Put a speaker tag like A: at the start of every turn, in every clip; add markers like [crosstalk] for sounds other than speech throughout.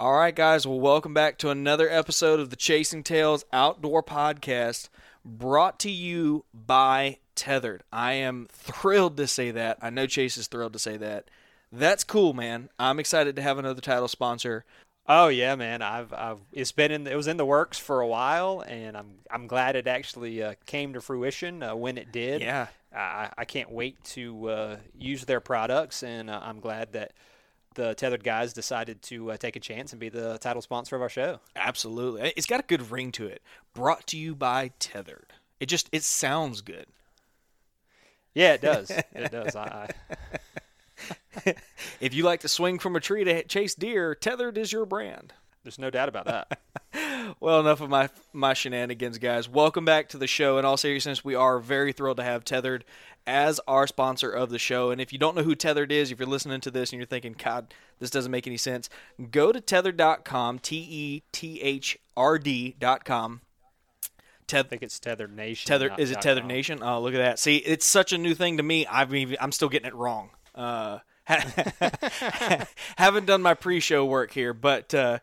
A: All right, guys. Well, welcome back to another episode of the Chasing Tails Outdoor Podcast, brought to you by Tethrd. I am thrilled to say that. I know Chase is thrilled to say that. That's cool, man. I'm excited to have another title sponsor.
B: Oh yeah, man. I've, I've it's been in it was in the works for a while, and I'm I'm glad it actually uh, came to fruition uh, when it did.
A: Yeah.
B: I, I can't wait to uh, use their products, and uh, I'm glad that the tethered guys decided to uh, take a chance and be the title sponsor of our show.
A: Absolutely. It's got a good ring to it. Brought to you by Tethrd. It just it sounds good.
B: Yeah, it does. [laughs] it does. I,
A: I... [laughs] if you like to swing from a tree to chase deer, Tethrd is your brand.
B: There's no doubt about that. [laughs]
A: well, enough of my my shenanigans, guys. Welcome back to the show. In all seriousness, we are very thrilled to have Tethrd as our sponsor of the show. And if you don't know who Tethrd is, if you're listening to this and you're thinking, God, this doesn't make any sense, go to tethrd.com, T E T H R D.com.
B: Teth- I think it's Tethrd Nation.
A: Tethrd is it Tethrd com. Nation? Oh, look at that. See, it's such a new thing to me. I've even, I'm still getting it wrong. Uh, [laughs] [laughs] haven't done my pre-show work here, but uh,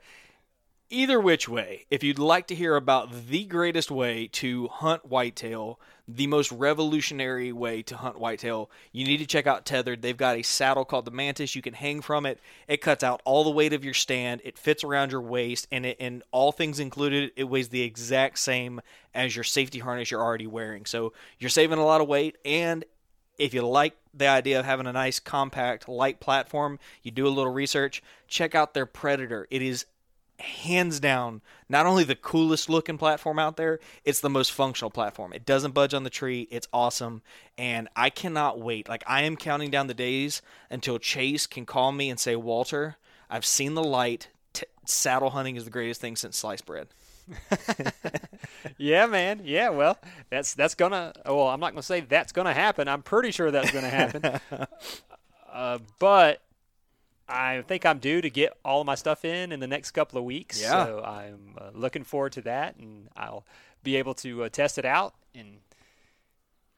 A: Either which way, if you'd like to hear about the greatest way to hunt whitetail, the most revolutionary way to hunt whitetail, you need to check out Tethrd. They've got a saddle called the Mantis. You can hang from it. It cuts out all the weight of your stand. It fits around your waist, and it, and all things included, it weighs the exact same as your safety harness you're already wearing. So you're saving a lot of weight, and if you like the idea of having a nice, compact, light platform, you do a little research, check out their Predator. It is hands down not only the coolest looking platform out there, it's the most functional platform. It doesn't budge on the tree. It's awesome. And I cannot wait. Like, I am counting down the days until Chase can call me and say, Walter, I've seen the light. T- saddle hunting is the greatest thing since sliced bread. [laughs]
B: yeah, man. Yeah, well, that's that's gonna. Well, I'm not gonna say that's gonna happen. I'm pretty sure that's gonna happen. [laughs] uh, but I think I'm due to get all of my stuff in in the next couple of weeks.
A: Yeah.
B: So I'm uh, looking forward to that, and I'll be able to uh, test it out and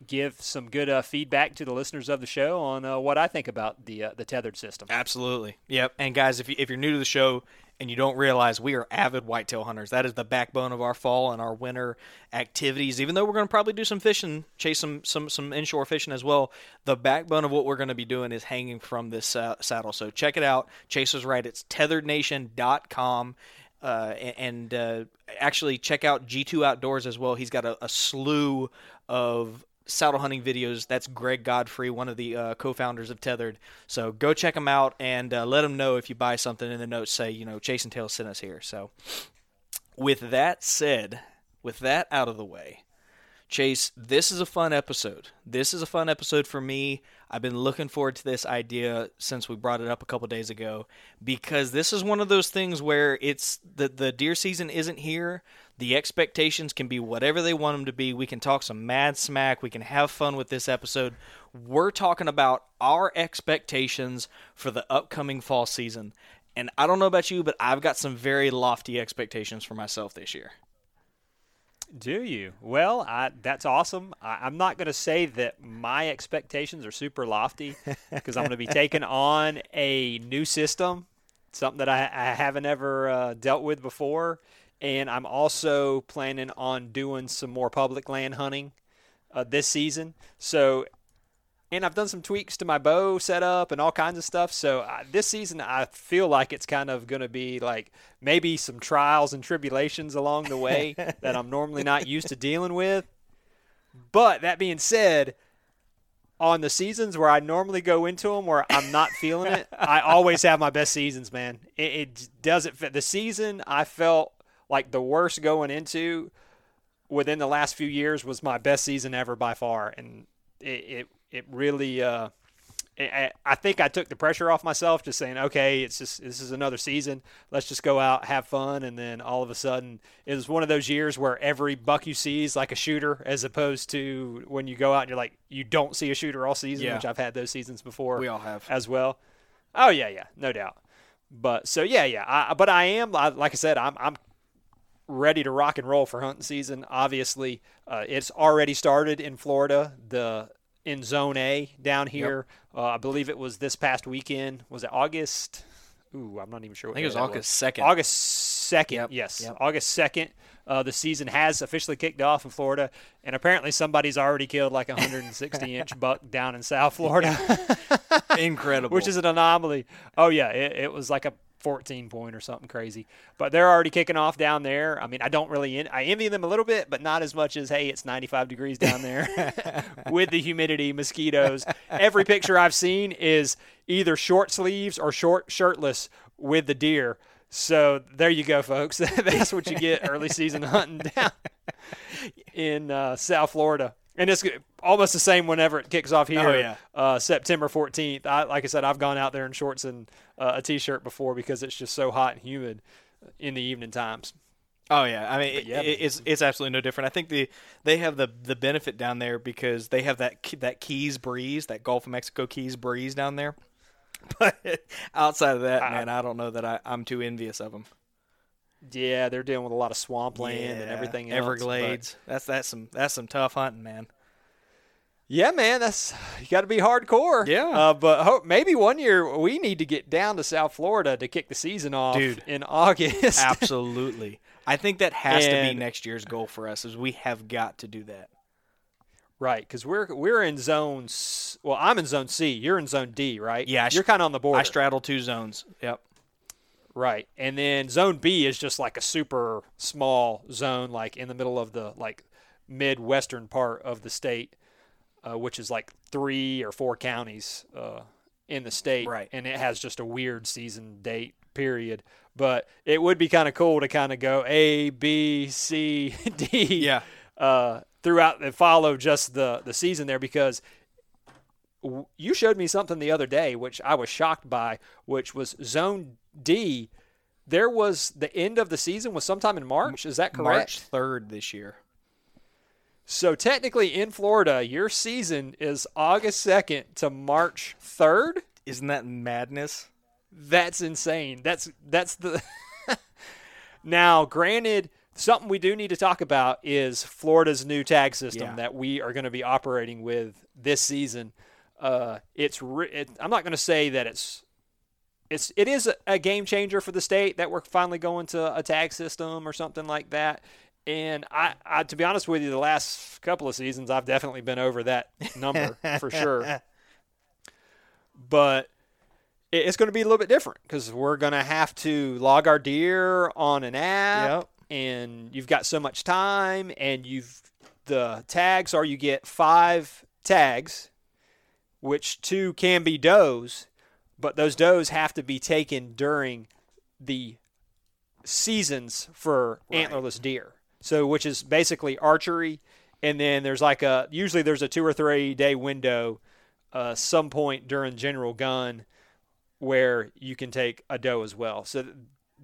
B: give some good uh, feedback to the listeners of the show on uh, what I think about the uh, the tethered system.
A: Absolutely. Yep. And guys, if you, if you're new to the show and you don't realize we are avid whitetail hunters. That is the backbone of our fall and our winter activities. Even though we're going to probably do some fishing, chase some some some inshore fishing as well, the backbone of what we're going to be doing is hanging from this uh, saddle. So check it out. Chase was right. It's tethrdnation.com. Uh, and uh, actually check out G2 Outdoors as well. He's got a, a slew of saddle hunting videos. That's Greg Godfrey, one of the uh, co-founders of Tethrd. So go check him out and uh, let him know if you buy something in the notes. Say you know Chase and Tails sent us here. So with that said, with that out of the way, Chase, this is a fun episode. This is a fun episode for me. I've been looking forward to this idea since we brought it up a couple days ago because this is one of those things where it's the the deer season isn't here. The expectations can be whatever they want them to be. We can talk some mad smack. We can have fun with this episode. We're talking about our expectations for the upcoming fall season. And I don't know about you, but I've got some very lofty expectations for myself this year.
B: Do you? Well, I, that's awesome. I, am not going to say that my expectations are super lofty [laughs] because I'm going to be taking on a new system, something that I, I haven't ever uh, dealt with before and I'm also planning on doing some more public land hunting uh, this season. So, and I've done some tweaks to my bow setup and all kinds of stuff. So uh, this season, I feel like it's kind of going to be like maybe some trials and tribulations along the way [laughs] that I'm normally not used to dealing with. But that being said, on the seasons where I normally go into them where I'm not feeling it, I always have my best seasons, man. It, it doesn't fit. The season I felt like the worst going into within the last few years was my best season ever by far, and it it, it really. Uh, I think I took the pressure off myself, just saying, okay, it's just this is another season. Let's just go out, have fun, and then all of a sudden, it was one of those years where every buck you see is like a shooter, as opposed to when you go out and you're like you don't see a shooter all season,
A: yeah.
B: which I've had those seasons before.
A: We all have
B: as well. Oh yeah, yeah, no doubt. But so yeah, yeah. I, but I am like I said, I'm I'm ready to rock and roll for hunting season. Obviously, uh, it's already started in Florida. The in Zone A down here, yep. uh, I believe it was this past weekend. Was it August? Ooh, I'm not even sure.
A: I think it was August second.
B: August second.
A: Yep,
B: Yes,
A: yep.
B: August second. Uh, the season has officially kicked off in Florida, and apparently somebody's already killed like a 160 [laughs] inch buck down in South Florida, [laughs]
A: Incredible. [laughs]
B: which is an anomaly. Oh yeah, it, it was like a 14 point or something crazy. But they're already kicking off down there. I mean, I don't really, en- I envy them a little bit, but not as much as hey, it's 95 degrees down there [laughs] [laughs] with the humidity, mosquitoes. Every picture I've seen is either short sleeves or short shirtless with the deer. So there you go, folks. [laughs] That's what you get early season hunting down in uh, South Florida. And it's almost the same whenever it kicks off here,
A: Oh, yeah.
B: uh, September 14th. I, like I said, I've gone out there in shorts and uh, a t-shirt before because it's just so hot and humid in the evening times.
A: Oh yeah, I mean it,
B: yeah,
A: it- it's it's absolutely no different. I think the they have the the benefit down there because they have that that Keys breeze, that Gulf of Mexico Keys breeze down there. [laughs] But outside of that,
B: I-
A: man, I don't know that I, I'm too envious of them.
B: Yeah, they're dealing with a lot of swampland and everything else. but-
A: Everglades. That's that's some that's some tough hunting, man.
B: Yeah, man, that's you got to be hardcore.
A: Yeah.
B: uh, but ho- maybe one year we need to get down to South Florida to kick the season off
A: Dude.
B: in August. [laughs]
A: Absolutely. I think that has to be next year's goal for us. Is we have got to do that.
B: right, because we're we're in zone. S- Well, I'm in zone C. You're in zone D, right?
A: Yeah, I
B: you're kind of on the border.
A: I straddle two zones. Yep.
B: Right. And then zone B is just like a super small zone, like in the middle of the like midwestern part of the state, uh, which is like three or four counties uh, in the state.
A: Right.
B: And it has just a weird season date period. But it would be kind of cool to kind of go A, B, C, [laughs] D.
A: Yeah.
B: Uh, throughout and follow just the the season there because you showed me something the other day which I was shocked by, which was Zone D. There was the end of the season was sometime in March. Is that correct?
A: March third this year.
B: So technically, in Florida, your season is August second to March third.
A: Isn't that madness?
B: That's insane. That's that's the. [laughs] now, granted, something we do need to talk about is Florida's new tag system
A: Yeah.
B: that we are going to be operating with this season. Uh, it's re- it, I'm not going to say that it's it's it is a, a game changer for the state that we're finally going to a tag system or something like that. And I, I, to be honest with you, the last couple of seasons, I've definitely been over that number [laughs] for sure. But it- it's going to be a little bit different because we're going to have to log our deer on an app,
A: Yep.
B: and you've got so much time, and you've the tags are you get five tags, which two can be does, but those does have to be taken during the seasons for
A: Right.
B: antlerless deer. So, which is basically archery, and then there's like a usually there's a two or three day window, uh, some point during general gun, where you can take a doe as well. So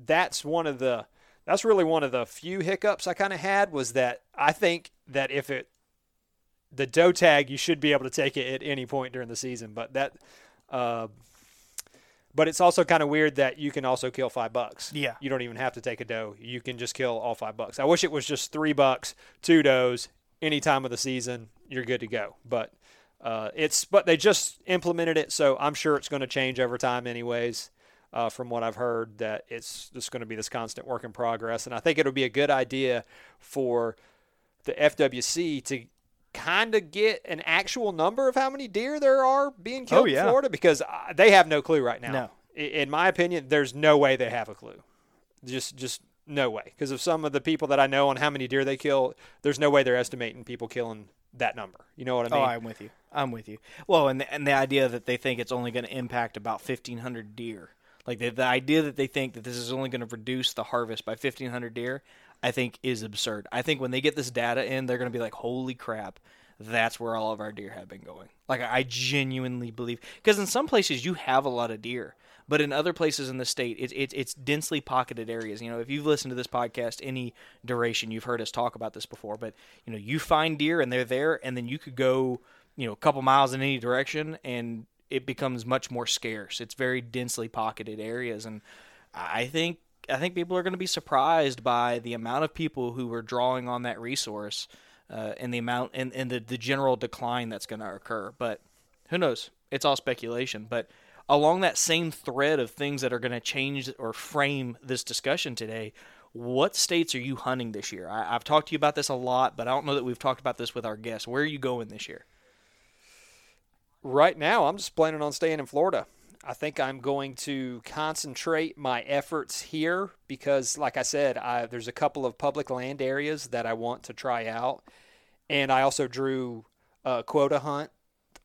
B: that's one of the that's really one of the few hiccups I kind of had was that I think that if it the doe tag you should be able to take it at any point during the season, but that. Uh, but it's also kind of weird that you can also kill five bucks.
A: Yeah.
B: You don't even have to take a doe. You can just kill all five bucks. I wish it was just three bucks, two does, any time of the season, you're good to go. But uh, it's but they just implemented it, so I'm sure it's going to change over time, anyways. Uh, from what I've heard, that it's just going to be this constant work in progress, and I think it'll be a good idea for the FWC to kind of get an actual number of how many deer there are being killed
A: Oh, yeah.
B: in Florida because uh, they have no clue right now.
A: No.
B: In my opinion, there's no way they have a clue. Just, just no way. Because of some of the people that I know on how many deer they kill, there's no way they're estimating people killing that number. You know what I mean? Oh.
A: I'm with you. I'm with you. Well, and the, and the idea that they think it's only going to impact about 1,500 deer, like the, the idea that they think that this is only going to reduce the harvest by 1,500 deer, I think is absurd. I think when they get this data in, they're going to be like, "Holy crap!" That's where all of our deer have been going. Like I genuinely believe, because in some places you have a lot of deer, but in other places in the state, it's it's it's densely pocketed areas. You know, if you've listened to this podcast any duration, you've heard us talk about this before. But you know, you find deer and they're there, and then you could go, you know, a couple miles in any direction, and it becomes much more scarce. It's very densely pocketed areas, and I think I think people are going to be surprised by the amount of people who are drawing on that resource, uh, and the amount and, and the, the general decline that's going to occur. But who knows? It's all speculation. But along that same thread of things that are going to change or frame this discussion today, what states are you hunting this year? I, have talked to you about this a lot, but I don't know that we've talked about this with our guests. Where are you going this year?
B: Right now, I'm just planning on staying in Florida. I think I'm going to concentrate my efforts here because, like I said, I, there's a couple of public land areas that I want to try out. And I also drew a quota hunt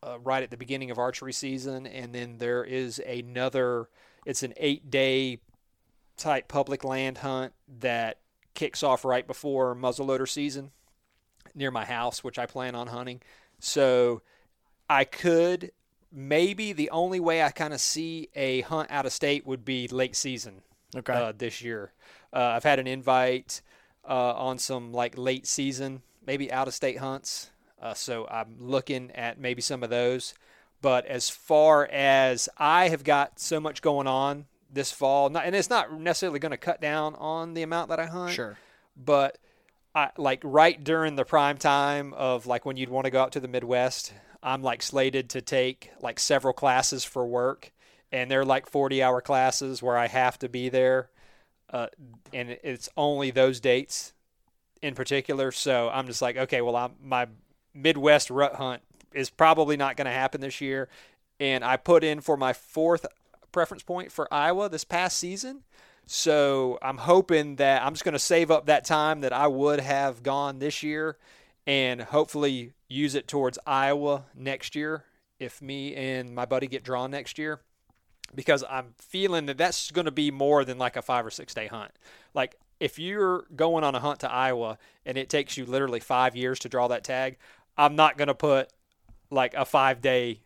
B: uh, right at the beginning of archery season. And then there is another, it's an eight day type public land hunt that kicks off right before muzzleloader season near my house, which I plan on hunting. So I could maybe the only way I kind of see a hunt out of state would be late season. Okay. Uh, this year, uh, I've had an invite uh, on some like late season, maybe out of state hunts. Uh, so I'm looking at maybe some of those. But as far as I have got so much going on this fall, not, and it's not necessarily going to cut down on the amount that I hunt.
A: Sure.
B: But I, like right during the prime time of like when you'd want to go out to the Midwest, I'm like slated to take like several classes for work, and they're like 40 hour classes where I have to be there, uh, and it's only those dates in particular. So I'm just like, okay, well, I'm, my Midwest rut hunt is probably not going to happen this year, and I put in for my fourth preference point for Iowa this past season. So I'm hoping that I'm just going to save up that time that I would have gone this year and hopefully use it towards Iowa next year if me and my buddy get drawn next year because I'm feeling that that's going to be more than like a 5 or 6 day hunt. Like if you're going on a hunt to Iowa and it takes you literally 5 years to draw that tag, I'm not going to put like a 5 day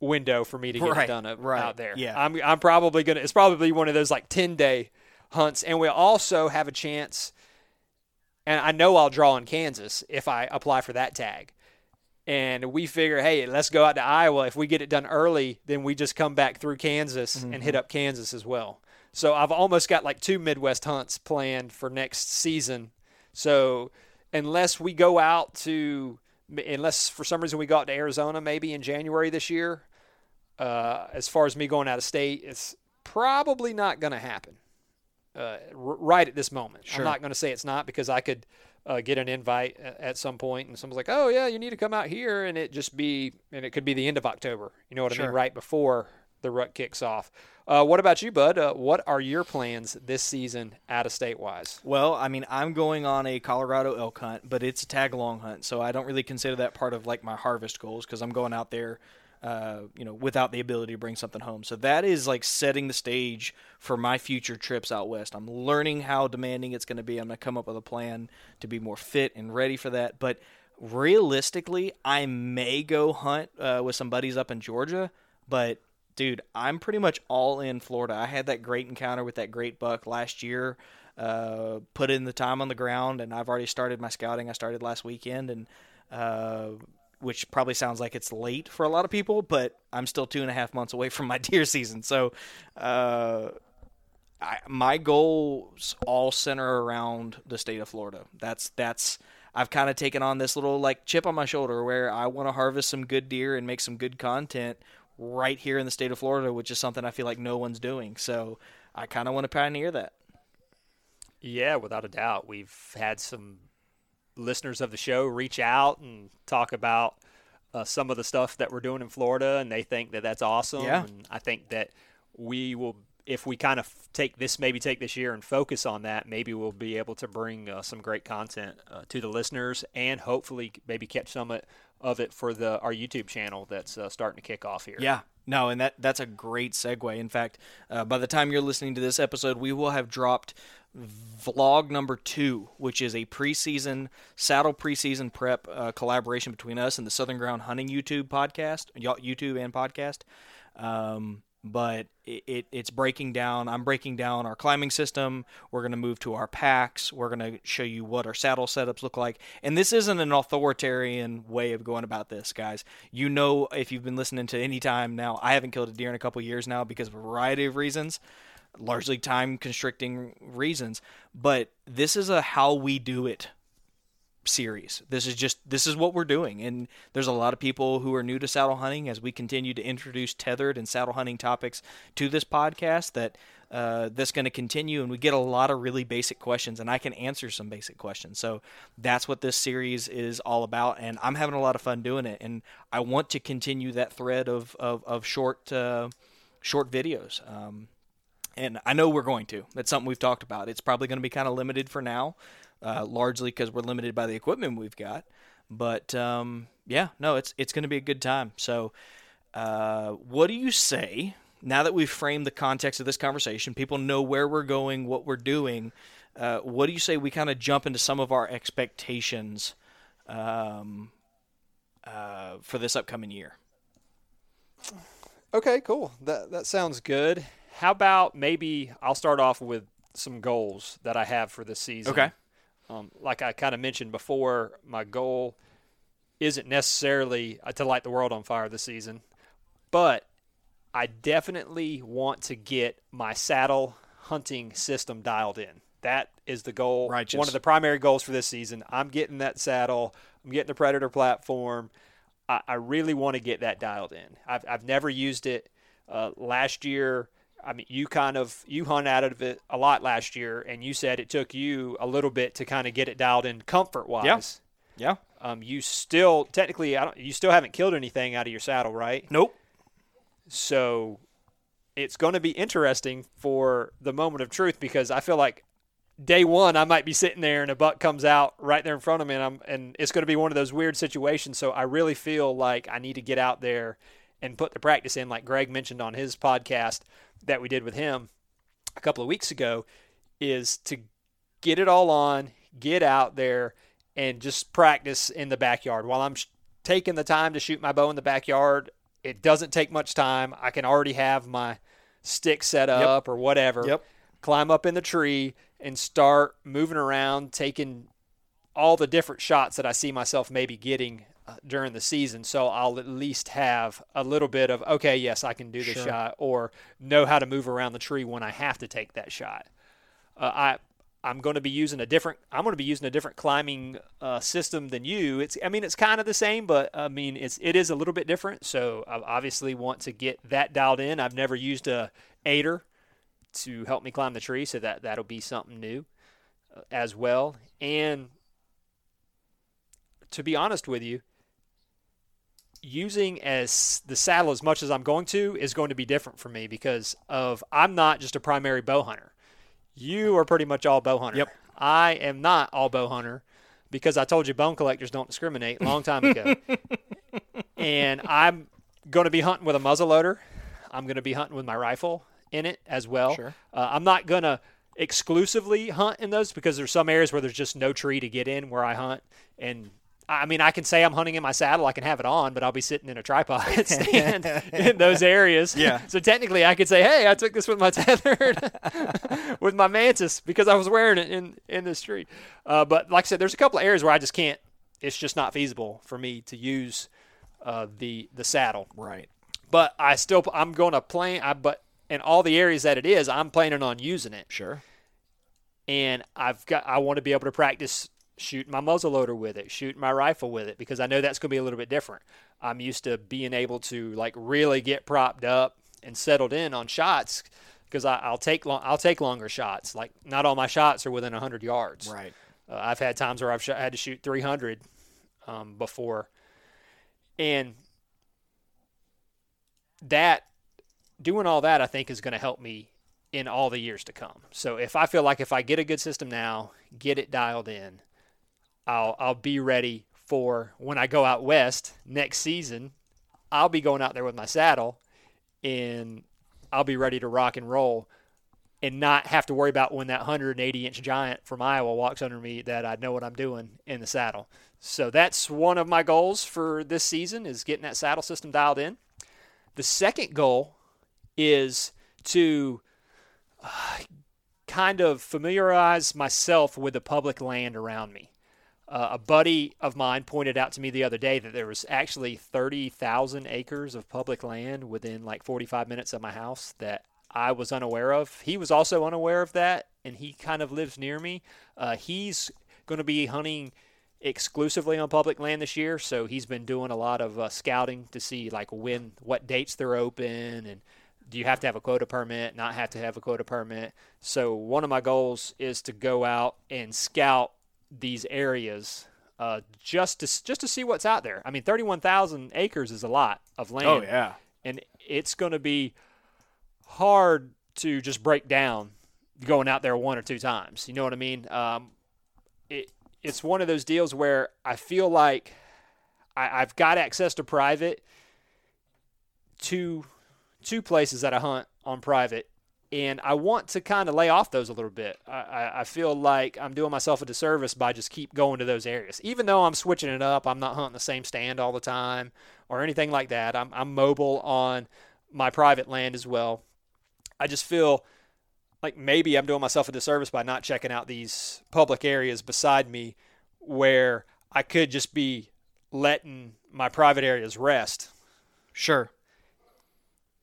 B: window for me to get
A: right,
B: it done
A: right.
B: out there.
A: Yeah.
B: I'm I'm probably going to it's probably one of those like 10 day hunts and we also have a chance and I know I'll draw in Kansas if I apply for that tag. And we figure, hey, let's go out to Iowa. If we get it done early, then we just come back through Kansas mm-hmm. and hit up Kansas as well. So I've almost got like two Midwest hunts planned for next season. So unless we go out to, unless for some reason we go out to Arizona maybe in January this year, uh, as far as me going out of state, it's probably not going to happen uh, right at this moment. Sure. I'm not going to say it's not because I could uh, get an invite at some point and someone's like, "Oh yeah, you need to come out here," and it just be and it could be the end of October. You know what sure. I mean? Right before the rut kicks off. Uh, what about you, Bud? Uh, what are your plans this season, out of state wise?
A: Well, I mean, I'm going on a Colorado elk hunt, but it's a tag along hunt, so I don't really consider that part of like my harvest goals because I'm going out there uh, you know, without the ability to bring something home. So that is like setting the stage for my future trips out west. I'm learning how demanding it's going to be. I'm going to come up with a plan to be more fit and ready for that. But realistically, I may go hunt uh, with some buddies up in Georgia, but dude, I'm pretty much all in Florida. I had that great encounter with that great buck last year. Uh, put in the time on the ground, and I've already started my scouting. I started last weekend, and uh, which probably sounds like it's late for a lot of people, but I'm still two and a half months away from my [laughs] deer season. So, uh, I, my goals all center around the state of Florida. That's that's I've kind of taken on this little like chip on my shoulder where I want to harvest some good deer and make some good content right here in the state of Florida, which is something I feel like no one's doing. So I kind of want to pioneer that.
B: Yeah, without a doubt. We've had some listeners of the show reach out and talk about uh, some of the stuff that we're doing in Florida, and they think that that's awesome.
A: Yeah.
B: And I think that we will, if we kind of take this, maybe take this year and focus on that, maybe we'll be able to bring uh, some great content uh, to the listeners, and hopefully maybe catch some of it for the our YouTube channel that's uh, starting to kick off here.
A: Yeah, no, and that that's a great segue. In fact, uh, by the time you're listening to this episode, we will have dropped vlog number two, which is a preseason saddle preseason prep uh, collaboration between us and the Southern Ground Hunting YouTube podcast, YouTube and podcast. Um, but it, it, it's breaking down. I'm breaking down our climbing system. We're going to move to our packs. We're going to show you what our saddle setups look like. And this isn't an authoritarian way of going about this, guys. You know, if you've been listening to any time now, I haven't killed a deer in a couple years now because of a variety of reasons largely time constricting reasons. But this is a how we do it series. This is just this is what we're doing, and there's a lot of people who are new to saddle hunting as we continue to introduce tethered and saddle hunting topics to this podcast. That uh, that's going to continue, and we get a lot of really basic questions, and I can answer some basic questions. So that's what this series is all about, and I'm having a lot of fun doing it, and I want to continue that thread of of, of short uh, short videos. Um, and I know we're going to. That's something we've talked about. It's probably going to be kind of limited for now, uh, largely because we're limited by the equipment we've got. But um, yeah, no, it's it's going to be a good time. So, uh, what do you say now that we've framed the context of this conversation? People know where we're going, what we're doing. Uh, what do you say we kind of jump into some of our expectations um, uh, for this upcoming year?
B: Okay, cool. That that sounds good. How about maybe I'll start off with some goals that I have for this season.
A: Okay.
B: Um, like I kind of mentioned before, my goal isn't necessarily uh, to light the world on fire this season, but I definitely want to get my saddle hunting system dialed in. That is the goal.
A: Righteous.
B: One of the primary goals for this season. I'm getting that saddle. I'm getting the Predator platform. I, I really want to get that dialed in. I've, I've never used it. Uh, last year, I mean, you kind of you hung out of it a lot last year, and you said it took you a little bit to kind of get it dialed in comfort wise.
A: Yeah.
B: Um, you still technically, I don't. You still haven't killed anything out of your saddle, right?
A: Nope.
B: So it's going to be interesting for the moment of truth because I feel like day one I might be sitting there and a buck comes out right there in front of me, and I'm and it's going to be one of those weird situations. So I really feel like I need to get out there and put the practice in, like Greg mentioned on his podcast that we did with him a couple of weeks ago, is to get it all on, get out there, and just practice in the backyard. While I'm sh- taking the time to shoot my bow in the backyard, it doesn't take much time. I can already have my stick set up or whatever.
A: Yep.
B: Climb up in the tree and start moving around, taking all the different shots that I see myself maybe getting during the season. So I'll at least have a little bit of, okay, yes, I can do this
A: Sure.
B: shot, or know how to move around the tree when I have to take that shot. Uh, I I'm going to be using a different. I'm going to be using a different climbing uh, system than you. It's. I mean, it's kind of the same, but I mean, it's. It is a little bit different. So I obviously want to get that dialed in. I've never used a aider to help me climb the tree, so that that'll be something new uh, as well. And to be honest with you, using as the saddle as much as I'm going to is going to be different for me because of I'm not just a primary bow hunter. You are pretty much all bow hunter.
A: Yep.
B: I am not all bow hunter because I told you bone collectors don't discriminate a long time ago. [laughs] and I'm going to be hunting with a muzzle loader. I'm going to be hunting with my rifle in it as well.
A: Sure.
B: Uh, I'm not going to exclusively hunt in those because there's some areas where there's just no tree to get in where I hunt. And I mean, I can say I'm hunting in my saddle, I can have it on, but I'll be sitting in a tripod [laughs] [laughs] stand in those areas.
A: Yeah.
B: So technically, I could say, hey, I took this with my [laughs] tethered, with my mantis because I was wearing it in in this tree. Uh, but like I said, there's a couple of areas where I just can't. It's just not feasible for me to use uh, the the saddle
A: Right.
B: but I still I'm going to plan. I but in all the areas that it is, I'm planning on using it,
A: Sure.
B: and I've got I want to be able to practice shooting my muzzleloader with it, shooting my rifle with it, because I know that's going to be a little bit different. I'm used to being able to like really get propped up and settled in on shots because I'll take long, I'll take longer shots. Like not all my shots are within 100 yards.
A: Right.
B: Uh, I've had times where I've sh- had to shoot 300 um, before, and that doing all that I think is going to help me in all the years to come. So if I feel like if I get a good system now, get it dialed in, I'll I'll be ready for when I go out west next season. I'll be going out there with my saddle, and I'll be ready to rock and roll and not have to worry about when that 180 inch giant from Iowa walks under me that I know what I'm doing in the saddle. So that's one of my goals for this season is getting that saddle system dialed in. The second goal is to uh, kind of familiarize myself with the public land around me. Uh, a buddy of mine pointed out to me the other day that there was actually 30,000 acres of public land within like 45 minutes of my house that I was unaware of. He was also unaware of that, and he kind of lives near me. Uh, he's going to be hunting exclusively on public land this year, so he's been doing a lot of uh, scouting to see like when, what dates they're open, and do you have to have a quota permit, not have to have a quota permit. So one of my goals is to go out and scout these areas uh, just to just to see what's out there. I mean, thirty-one thousand acres is a lot of land.
A: Oh yeah,
B: and it's going to be hard to just break down going out there one or two times. You know what I mean? Um, it it's one of those deals where I feel like I, I've got access to private two two places that I hunt on private and I want to kind of lay off those a little bit. I, I, feel like I'm doing myself a disservice by just keep going to those areas. Even though I'm switching it up, I'm not hunting the same stand all the time or anything like that. I'm, I'm mobile on my private land as well. I just feel like maybe I'm doing myself a disservice by not checking out these public areas beside me where I could just be letting my private areas rest.
A: Sure.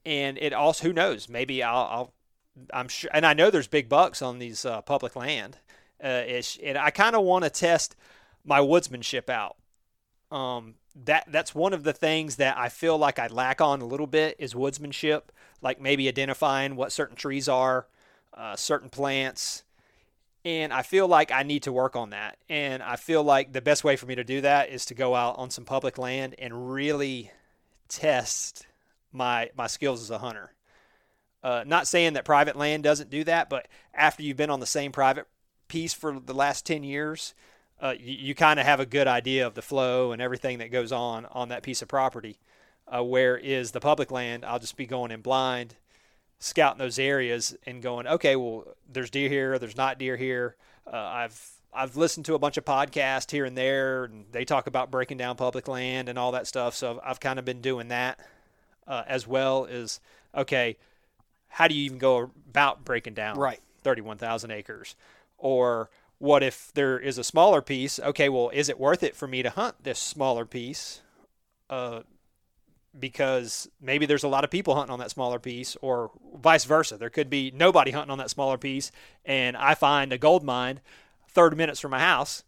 B: And it also, who knows? Maybe I'll, I'll I'm sure, and I know there's big bucks on these uh, public land. Uh, ish, and I kind of want to test my woodsmanship out. Um, that that's one of the things that I feel like I lack on a little bit is woodsmanship, like maybe identifying what certain trees are, uh, certain plants, and I feel like I need to work on that. And I feel like the best way for me to do that is to go out on some public land and really test my my skills as a hunter. Uh, not saying that private land doesn't do that, but after you've been on the same private piece for the last 10 years, uh, you, you kind of have a good idea of the flow and everything that goes on on that piece of property. Uh, where is the public land? I'll just be going in blind, scouting those areas and going, okay, well, there's deer here, there's not deer here. Uh, I've I've listened to a bunch of podcasts here and there, and they talk about breaking down public land and all that stuff. So I've, I've kind of been doing that uh, as well as okay how do you even go about breaking down
A: right
B: 31,000 acres? Or what if there is a smaller piece? Okay, well, is it worth it for me to hunt this smaller piece? Uh, because maybe there's a lot of people hunting on that smaller piece, or vice versa. There could be nobody hunting on that smaller piece, and I find a gold mine 30 minutes from my house.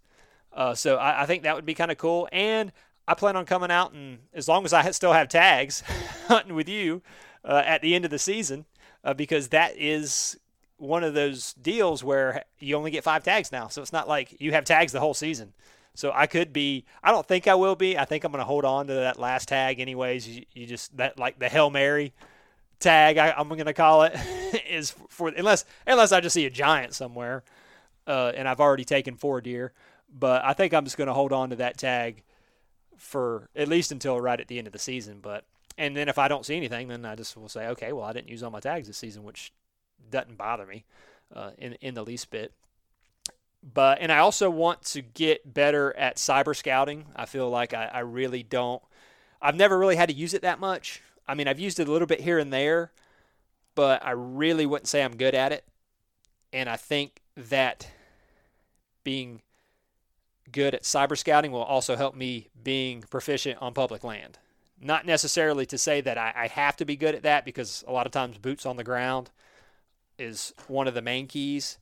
B: Uh, so I, I, think that would be kind of cool. And I plan on coming out and as long as I still have tags, [laughs] hunting with you uh, at the end of the season uh, because that is one of those deals where you only get five tags now. So it's not like you have tags the whole season. So I could be. I don't think I will be. I think I'm going to hold on to that last tag anyways. You, you just that like the hail mary tag. I, am going to call it [laughs] is for unless unless I just see a giant somewhere, uh, and I've already taken four deer. But I think I'm just going to hold on to that tag for at least until right at the end of the season. But and then if I don't see anything, then I just will say, okay, well, I didn't use all my tags this season, which doesn't bother me uh, in in the least bit. But and I also want to get better at cyber scouting. I feel like I, I really don't. I've never really had to use it that much. I mean, I've used it a little bit here and there, but I really wouldn't say I'm good at it. And I think that being good at cyber scouting will also help me being proficient on public land. Not necessarily to say that I, I have to be good at that because a lot of times boots on the ground is one of the main keys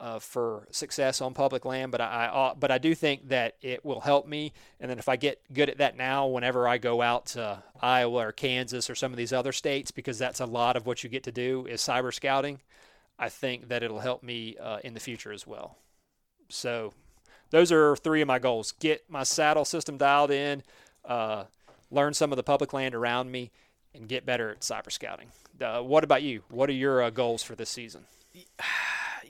B: uh, for success on public land. But I, I, but I do think that it will help me. And then if I get good at that now, whenever I go out to Iowa or Kansas or some of these other states, because that's a lot of what you get to do is cyber scouting. I think that it'll help me uh, in the future as well. So those are three of my goals: get my saddle system dialed in. Uh, learn some of the public land around me, and get better at cyber scouting. Uh, what about you? What are your uh, goals for this season? [sighs]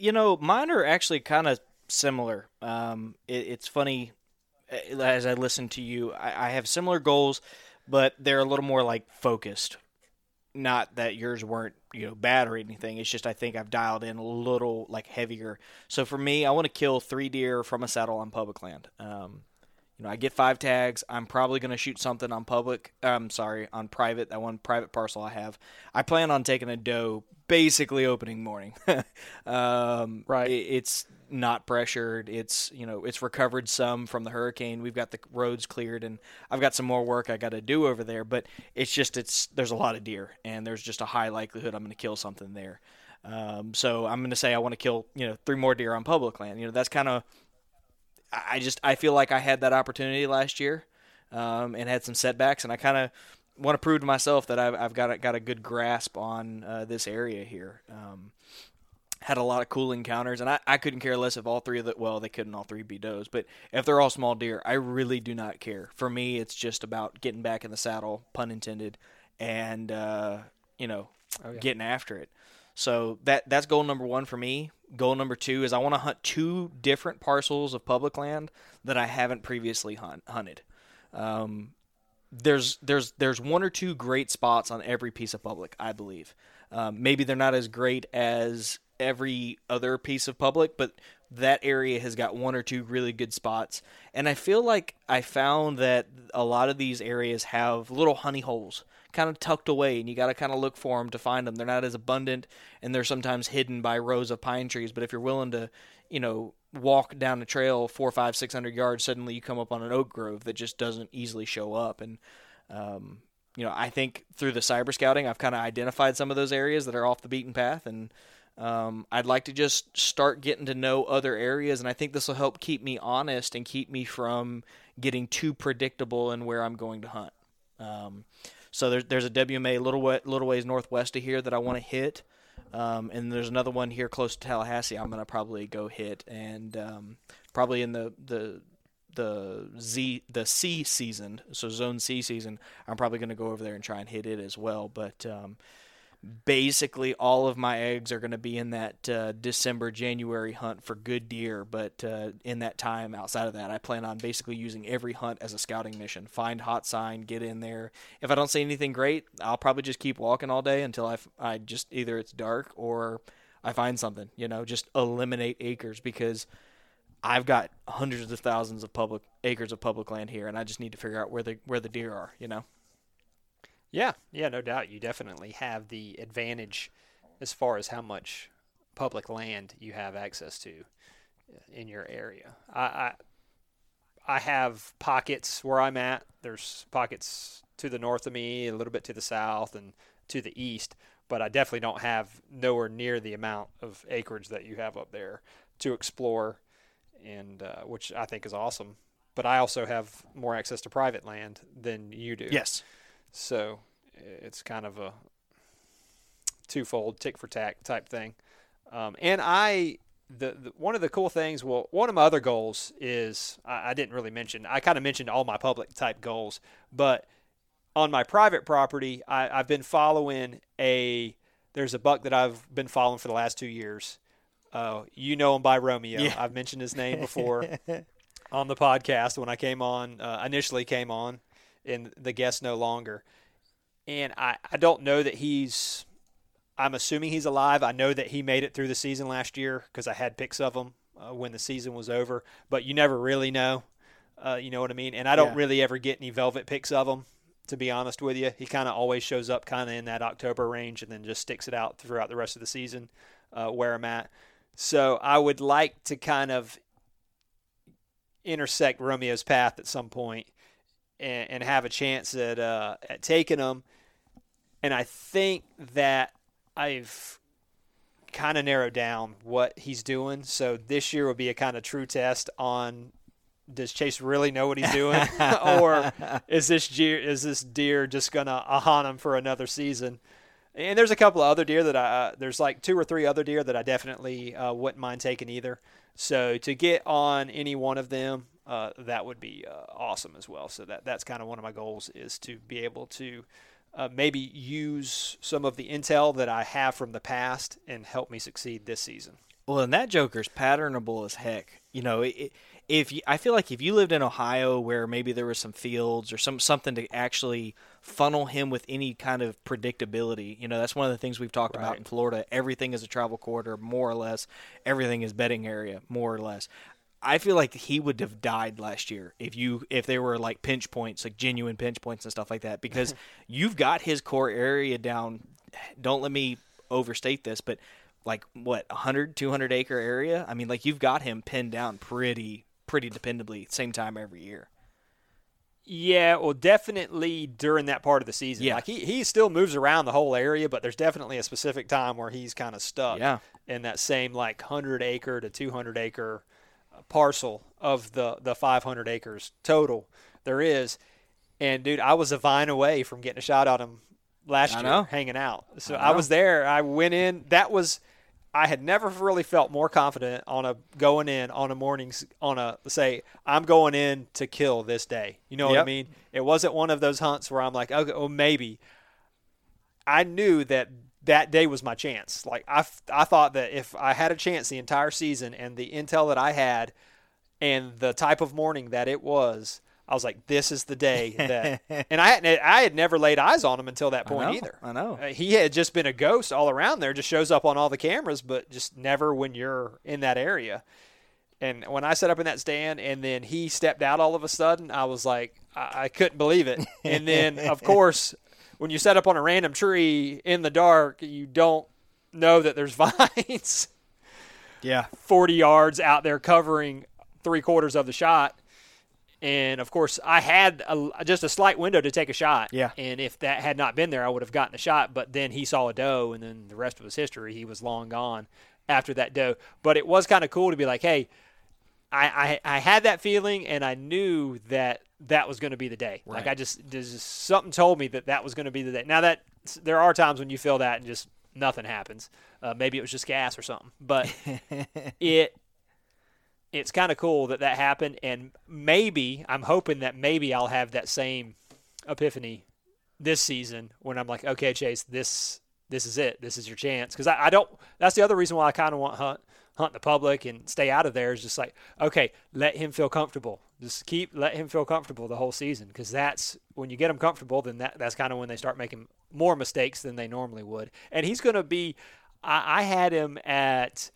A: You know, mine are actually kind of similar. Um, it, it's funny uh, as I listen to you, I, I have similar goals, but they're a little more like focused. Not that yours weren't you know bad or anything. It's just I think I've dialed in a little like heavier. So for me, I want to kill three deer from a saddle on public land. Um, you know, I get five tags. I'm probably going to shoot something on public. I'm um, sorry, on private. That one private parcel I have. I plan on taking a doe basically opening morning. [laughs] um,
B: right. It,
A: it's not pressured. It's you know it's recovered some from the hurricane. We've got the roads cleared, and I've got some more work I got to do over there. But it's just it's there's a lot of deer, and there's just a high likelihood I'm going to kill something there. Um, so I'm going to say I want to kill you know three more deer on public land. You know that's kind of I just I feel like I had that opportunity last year, um, and had some setbacks, and I kind of want to prove to myself that I've, I've got a, got a good grasp on uh, this area here. Um, had a lot of cool encounters, and I, I couldn't care less if all three of the well they couldn't all three be does, but if they're all small deer, I really do not care. For me, it's just about getting back in the saddle, pun intended, and uh, you know
B: Oh, yeah.
A: getting after it. So that that's goal number one for me. Goal number two is I want to hunt two different parcels of public land that I haven't previously hunt, hunted. Um, there's there's there's one or two great spots on every piece of public, I believe. Um, maybe they're not as great as every other piece of public, but that area has got one or two really good spots. And I feel like I found that a lot of these areas have little honey holes kind of tucked away, and you got to kind of look for them to find them. They're not as abundant, and they're sometimes hidden by rows of pine trees. But if you're willing to, you know, walk down a trail four, five, six hundred yards, suddenly you come up on an oak grove that just doesn't easily show up. And um, you know, I think through the cyber scouting, I've kind of identified some of those areas that are off the beaten path, and um, I'd like to just start getting to know other areas, and I think this will help keep me honest and keep me from getting too predictable in where I'm going to hunt. Um, so there's there's a WMA little way, little ways northwest of here that I want to hit, um, and there's another one here close to Tallahassee. I'm gonna probably go hit, and um, probably in the the the Z the C season, so Zone C season, I'm probably gonna go over there and try and hit it as well. But um, basically all of my eggs are going to be in that uh, December January hunt for good deer but uh, in that time outside of that I plan on basically using every hunt as a scouting mission. Find hot sign get in there. If I don't see anything great I'll probably just keep walking all day until I, f- I just either it's dark or I find something you know just eliminate acres because I've got hundreds of thousands of public acres of public land here and I just need to figure out where the where the deer are you know
B: Yeah, yeah, no doubt. You definitely have the advantage as far as how much public land you have access to in your area. I, I, I have pockets where I'm at. There's pockets to the north of me, a little bit to the south, and to the east. But I definitely don't have nowhere near the amount of acreage that you have up there to explore, and uh, which I think is awesome. But I also have more access to private land than you do.
A: yes
B: So it's kind of a twofold tick for tack type thing. Um, and I, the, the one of the cool things, well, one of my other goals is I, I didn't really mention. I kind of mentioned all my public type goals, but on my private property, I, I've been following a. There's a buck that I've been following for the last two years. Uh, you know him by Romeo.
A: Yeah.
B: I've mentioned his name before [laughs] on the podcast when I came on, uh, initially came on, and the guest no longer. And I, I don't know that he's, I'm assuming he's alive. I know that he made it through the season last year because I had pics of him uh, when the season was over, but you never really know. Uh, you know what I mean? And I don't
A: Yeah.
B: really ever get any velvet pics of him, to be honest with you. He kind of always shows up kind of in that October range and then just sticks it out throughout the rest of the season uh, where I'm at. So I would like to kind of intersect Romeo's path at some point and, and have a chance at uh, at taking them. And I think that I've kind of narrowed down what he's doing. So this year will be a kind of true test on does Chase really know what he's doing, [laughs] [laughs] or is this deer is this deer just gonna uh, haunt him for another season? And there's a couple of other deer that I uh, there's like two or three other deer that I definitely uh, wouldn't mind taking either. So to get on any one of them, uh, that would be uh, awesome as well. So that that's kind of one of my goals is to be able to uh, maybe use some of the intel that I have from the past and help me succeed this season.
A: Well, and that Joker's patternable as heck. You know, it, if you, I feel like if you lived in Ohio where maybe there was some fields or some something to actually funnel him with any kind of predictability, you know, that's one of the things we've talked about in Florida. Everything is a travel corridor, more or less. Everything is bedding area, more or less. I feel like he would have died last year if you if there were like pinch points, like genuine pinch points and stuff like that, because [laughs] you've got his core area down. Don't let me overstate this, but like what 100 200 acre area i mean like you've got him pinned down pretty pretty dependably same time every year
B: Yeah, well, definitely during that part of the season.
A: Yeah.
B: Like he, he still moves around the whole area, but there's definitely a specific time where he's kind of stuck
A: Yeah.
B: in that same like 100 acre to 200 acre parcel of the the 500 acres total there is. And dude, I was a vine away from getting a shot on him last
A: I
B: year,
A: know.
B: hanging out. So
A: I
B: I, was there. I went in. That was. I had never really felt more confident on a going in on a morning's on a say I'm going in to kill this day. You know what I mean? It wasn't one of those hunts where I'm like, okay, oh maybe. I knew that that day was my chance. Like I, I thought that if I had a chance the entire season and the intel that I had and the type of morning that it was, I was like, this is the day that. [laughs] and I hadn't, I had never laid eyes on him until that point
A: know,
B: either.
A: I know.
B: Uh, he had just been a ghost all around there. Just shows up on all the cameras, but just never when you're in that area. And when I set up in that stand, and then he stepped out all of a sudden, I was like, I, I couldn't believe it. [laughs] And then, of course, when you set up on a random tree in the dark, you don't know that there's [laughs] vines
A: Yeah.
B: 40 yards out there covering three quarters of the shot. And of course, I had a, just a slight window to take a shot.
A: Yeah.
B: And if that had not been there, I would have gotten a shot. But then he saw a doe, and then the rest of his history. He was long gone after that doe. But it was kind of cool to be like, hey, I, I, I had that feeling, and I knew that that was going to be the day. Like I just, just something told me that that was going to be the day. Now that there are times when you feel that and just nothing happens. Uh, maybe it was just gas or something, but [laughs] it it's kind of cool that that happened, and maybe I'm hoping that maybe I'll have that same epiphany this season when I'm like, okay, Chase, this this is it, this is your chance, because I, I don't. That's the other reason why I kind of want hunt hunt the public and stay out of there is just like, okay, let him feel comfortable. Just keep let him feel comfortable the whole season, because that's when you get him comfortable, then that that's kind of when they start making more mistakes than they normally would, and he's going to be. I, I had him at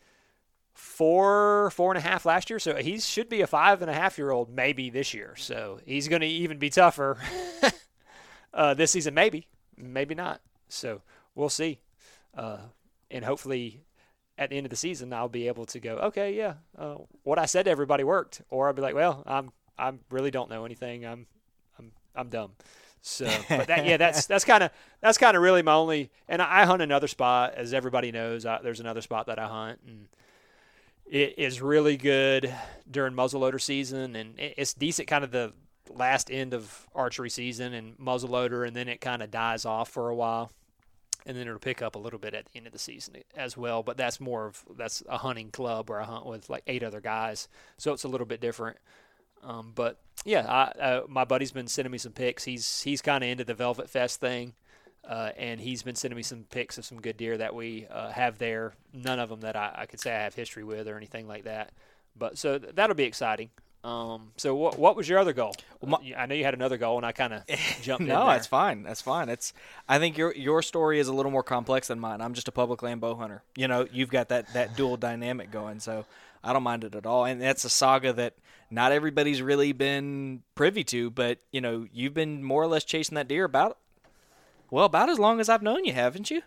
B: four, four and a half last year. So he should be a five and a half year old maybe this year. So he's going to even be tougher [laughs] uh, this season, maybe, maybe not. So we'll see. Uh, and hopefully at the end of the season, I'll be able to go, okay, yeah, uh, what I said to everybody worked. Or I'll be like, well, I'm, I really don't know anything. I'm, I'm, I'm dumb. So, but that, yeah, that's that's kind of that's kind of really my only. And I, I hunt another spot, as everybody knows. I, there's another spot that I hunt, and it is really good during muzzleloader season, and it, it's decent kind of the last end of archery season and muzzleloader, and then it kind of dies off for a while, and then it'll pick up a little bit at the end of the season as well. But that's more of that's a hunting club where I hunt with like eight other guys, so it's a little bit different. Um, but yeah, I, uh, my buddy's been sending me some pics. He's he's kind of into the Velvet Fest thing. Uh, and he's been sending me some pics of some good deer that we uh, have there. None of them that I, I could say I have history with or anything like that. But so th- that'll be exciting. Um, so what what was your other goal?
A: Well,
B: Uh, I know you had another goal, and I kind of [laughs] jumped in
A: no, that's fine. That's fine. It's. I think your your story is a little more complex than mine. I'm just a public land bow hunter. You know, you've got that that dual dynamic going, so I don't mind it at all. And that's a saga that not everybody's really been privy to. But you know, you've been more or less chasing that deer about, well, about as long as I've known you, haven't you?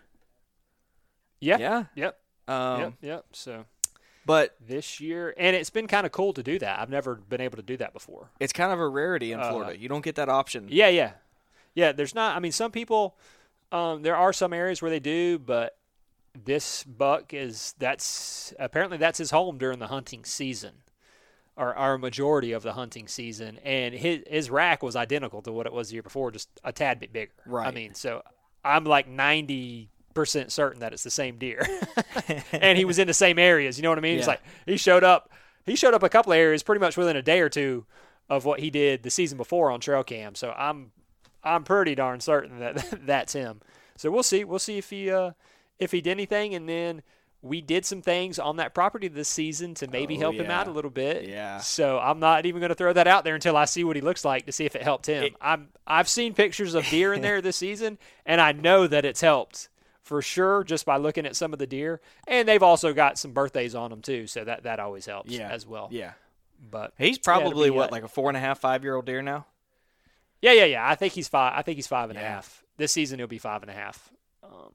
B: Yeah.
A: Yeah.
B: Yep.
A: Um,
B: yep. Yep. So
A: But
B: this year, and it's been kind of cool to do that. I've never been able to do that before.
A: it's kind of a rarity in
B: Uh,
A: Florida. You don't get that option.
B: Yeah, yeah, yeah. There's not. I mean, some people. Um, there are some areas where they do, but this buck is that's apparently that's his home during the hunting season, or our majority of the hunting season. And his his rack was identical to what it was the year before, just a tad bit bigger.
A: Right i
B: mean, so I'm like ninety percent certain that it's the same deer, [laughs] [laughs] and he was in the same areas. You know what I mean? It's like he showed up. He showed up a couple of areas pretty much within a day or two of what he did the season before on trail cam. So I'm I'm pretty darn certain that [laughs] that's him. So we'll see. We'll see if he uh, if he did anything, and then we did some things on that property this season to maybe
A: Oh,
B: help him out a little bit.
A: Yeah.
B: So I'm not even going to throw that out there until I see what he looks like to see if it helped him.
A: It-
B: I'm I've seen pictures of deer in there this season, and I know that it's helped for sure just by looking at some of the deer. And they've also got some birthdays on them too, so that that always helps
A: Yeah.
B: as well.
A: Yeah.
B: But
A: He's probably what,
B: uh,
A: like a four and a half, five year old deer now?
B: Yeah, yeah, yeah. I think he's five. I think he's five and a half. This season he'll be five and a half. Um,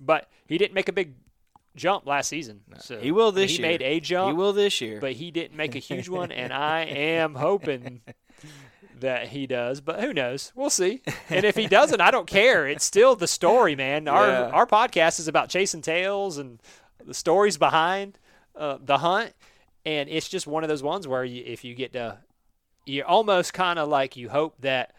B: but he didn't make a big jump last season. So
A: He will this
B: he
A: year.
B: He made a jump.
A: He will this year.
B: but he didn't make a huge one, and [laughs] I am hoping [laughs] that he does. But who knows? We'll see. And if he doesn't, I don't care. It's still the story, man. Our
A: Yeah.
B: our podcast is about chasing tails and the stories behind uh, the hunt. and it's just one of those ones where you, if you get to, you're almost kind of like you hope that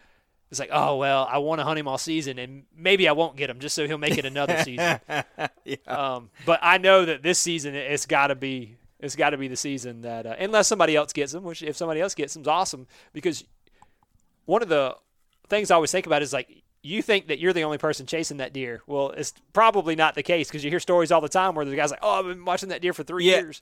B: it's like, oh well, I want to hunt him all season, and maybe I won't get him just so he'll make it another season. [laughs]
A: yeah.
B: Um, but I know that this season it's got to be it's got to be the season that uh, unless somebody else gets him, which if somebody else gets him's awesome because one of the things I always think about is like you think that you're the only person chasing that deer. Well, it's probably not the case because you hear stories all the time where the guy's like, "Oh, I've been watching that deer for three
A: Yeah.
B: years,"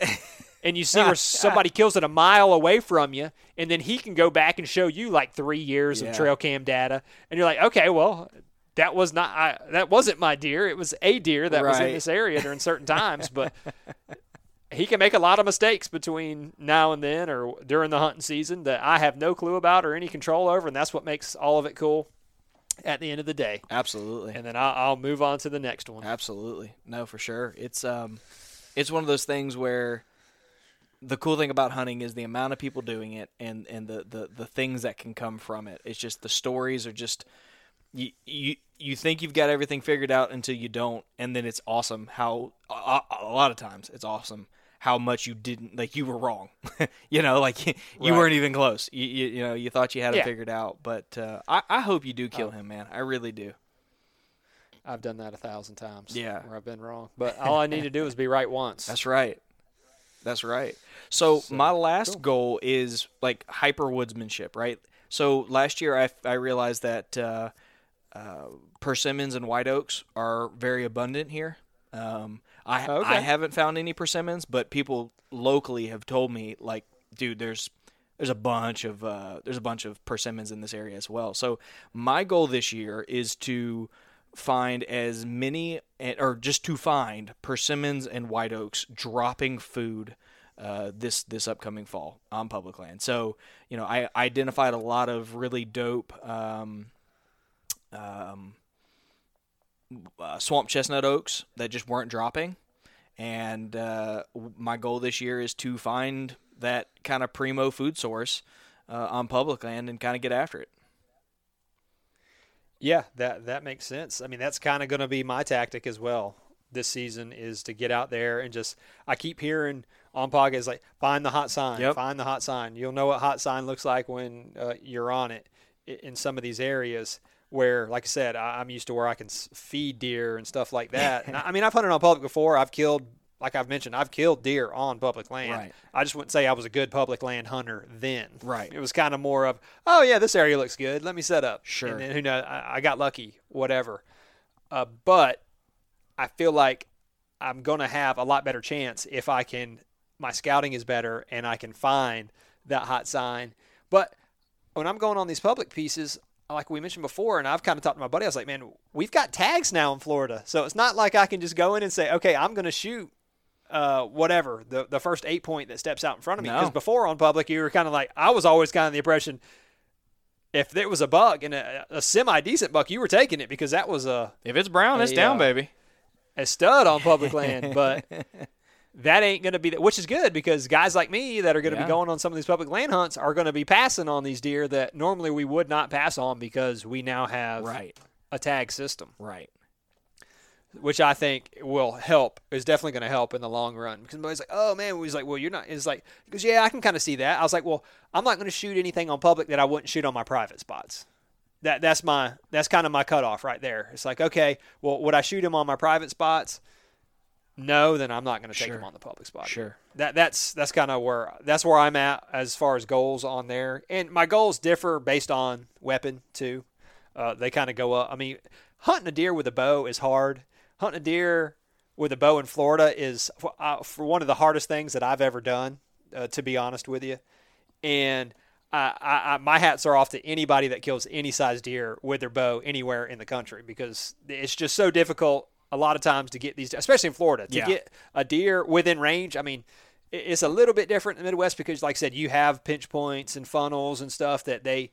B: and you see where [laughs] somebody kills it a mile away from you, and then he can go back and show you like three years
A: Yeah.
B: of trail cam data, and you're like, "Okay, well." That was not I, that wasn't my deer. It was a deer that was in this area during certain times, but [laughs] he can make a lot of mistakes between now and then or during the hunting season that I have no clue about or any control over, and that's what makes all of it cool at the end of the day.
A: Absolutely.
B: And then I'll, I'll move on to the next one.
A: Absolutely. No, for sure. It's um it's one of those things where the cool thing about hunting is the amount of people doing it and and the the, the things that can come from it. It's just the stories are just you you you think you've got everything figured out until you don't and then it's awesome how a, a lot of times it's awesome how much you didn't like you were wrong [laughs] you know like you
B: Right.
A: weren't even close you, you, you know you thought you had it
B: Yeah.
A: figured out but uh, I, I hope you do kill him man i really do
B: I've done that a thousand times.
A: Yeah.
B: Where I've been wrong. But all I need to do is be right once.
A: That's right. That's right. So,
B: So,
A: my last
B: cool.
A: goal is like hyper woodsmanship, right? So last year I, I realized that uh, uh, persimmons and white oaks are very abundant here. Um, I
B: Okay.
A: I haven't found any persimmons, but people locally have told me like, dude, there's there's a bunch of uh, there's a bunch of persimmons in this area as well. So my goal this year is to find as many eh, or just to find persimmons and white oaks dropping food uh, this this upcoming fall on public land. So you know I identified a lot of really dope um, um, uh, swamp chestnut oaks that just weren't dropping, and uh, my goal this year is to find that kind of primo food source uh, on public land and kind of get after it.
B: Yeah, that that makes sense. I mean, that's kind of going to be my tactic as well this season is to get out there and just. I keep hearing on podcasts like find the hot sign,
A: Yep.
B: find the hot sign. You'll know what hot sign looks like when uh, you're on it in some of these areas where, like I said, I, I'm used to where I can feed deer and stuff like [laughs] that. and I, I mean, I've hunted on public before. I've killed. Like I've mentioned, I've killed deer on public land.
A: Right.
B: I just wouldn't say I was a good public land hunter then.
A: Right.
B: It was kind of more of, oh yeah, this area looks good. Let me set up.
A: Sure.
B: And then who knows? I, I got lucky. Whatever. Uh, but I feel like I'm going to have a lot better chance if I can. My scouting is better and I can find that hot sign. But when I'm going on these public pieces, like we mentioned before, and I've kind of talked to my buddy, I was like, man, we've got tags now in Florida, so it's not like I can just go in and say, okay, I'm going to shoot uh, whatever the the first eight point that steps out in front of me.
A: No.
B: Because before on public, you were kind of like I was always kind of the impression if there was a buck and a, a semi decent buck, you were taking it because that was a
A: If it's brown, it's down,
B: uh,
A: baby.
B: a stud on public [laughs] land, but. That ain't going to be, that, which is good because guys like me that are going to
A: Yeah.
B: be going on some of these public land hunts are going to be passing on these deer that normally we would not pass on because we now have
A: Right.
B: a tag system.
A: Right.
B: which I think will help. Is definitely going to help in the long run. Because somebody's like, "Oh man," he's like, "Well, you're not." It's like, because yeah, I can kind of see that. I was like, "Well, I'm not going to shoot anything on public that I wouldn't shoot on my private spots." That that's my that's kind of my cutoff right there. It's like, okay, well, would I shoot him on my private spots? No, then I'm not going to take
A: Sure.
B: him on the public spot.
A: Sure.
B: That that's that's kind of where that's where I'm at as far as goals on there, and my goals differ based on weapon too. Uh, they kind of go up. I mean, hunting a deer with a bow is hard. Hunting a deer with a bow in Florida is for, uh, for one of the hardest things that I've ever done. Uh, to be honest with you, and I, I, I, my hats are off to anybody that kills any size deer with their bow anywhere in the country because it's just so difficult a lot of times to get these, especially in Florida, to
A: Yeah.
B: get a deer within range. I mean, it's a little bit different in the Midwest because, like I said, you have pinch points and funnels and stuff that they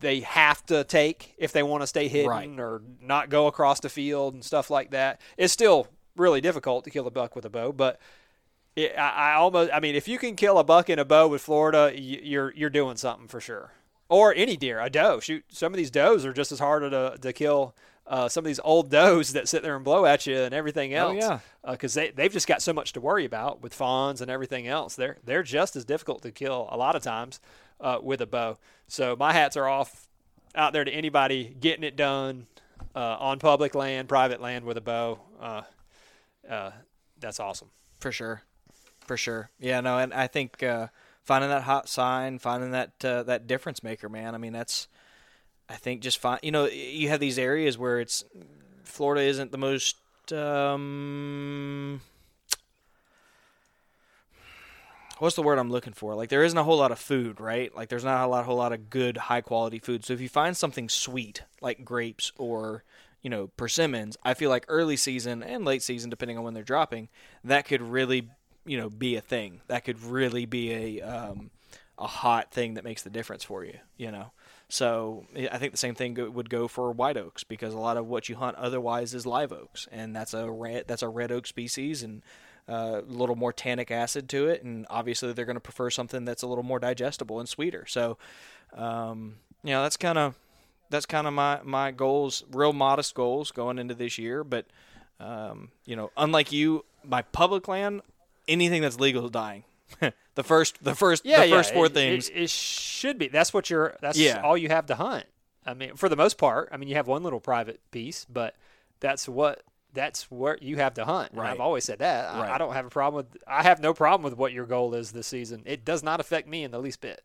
B: they have to take if they want to stay hidden
A: Right.
B: or not go across the field and stuff like that. It's still really difficult to kill a buck with a bow, but it, I, I almost I mean, if you can kill a buck in a bow with Florida, you're you're doing something for sure. Or any deer, a doe. Shoot, some of these does are just as hard to to kill uh, some of these old does that sit there and blow at you and everything
A: Oh,
B: else.
A: yeah.
B: because they they've just got so much to worry about with fawns and everything else. They're they're just as difficult to kill a lot of times uh, with a bow. So my hats are off out there to anybody getting it done uh, on public land, private land with a bow. Uh, uh, that's awesome.
A: For sure, for sure. Yeah, no, and I think uh, finding that hot sign, finding that uh, that difference maker, man. I mean, that's I think just fine. You know, you have these areas where it's Florida isn't the most. Um, what's the word I'm looking for? Like there isn't a whole lot of food, right? Like there's not a lot, whole lot of good, high quality food. So if you find something sweet like grapes or you know persimmons, I feel like early season and late season, depending on when they're dropping, that could really you know be a thing. That could really be a um, a hot thing that makes the difference for you. You know. So I think the same thing would go for white oaks because a lot of what you hunt otherwise is live oaks, and that's a red, that's a red oak species, and uh, a little more tannic acid to it, and obviously they're going to prefer something that's a little more digestible and sweeter. So, um, you know, that's kind of that's kind of my my goals, real modest goals going into this year. But um, you know, unlike you, my public land, anything that's legal is dying. [laughs] the first, the first,
B: Yeah,
A: the
B: yeah,
A: first four
B: it,
A: things.
B: It, it should be. That's what you're. That's
A: Yeah.
B: all you have to hunt. I mean, for the most part. I mean, you have one little private piece, but that's what. That's what you have to hunt.
A: Right.
B: I've always said that. I- I, don't have a problem with. I have no problem with what your goal is this season. It does not affect me in the least bit,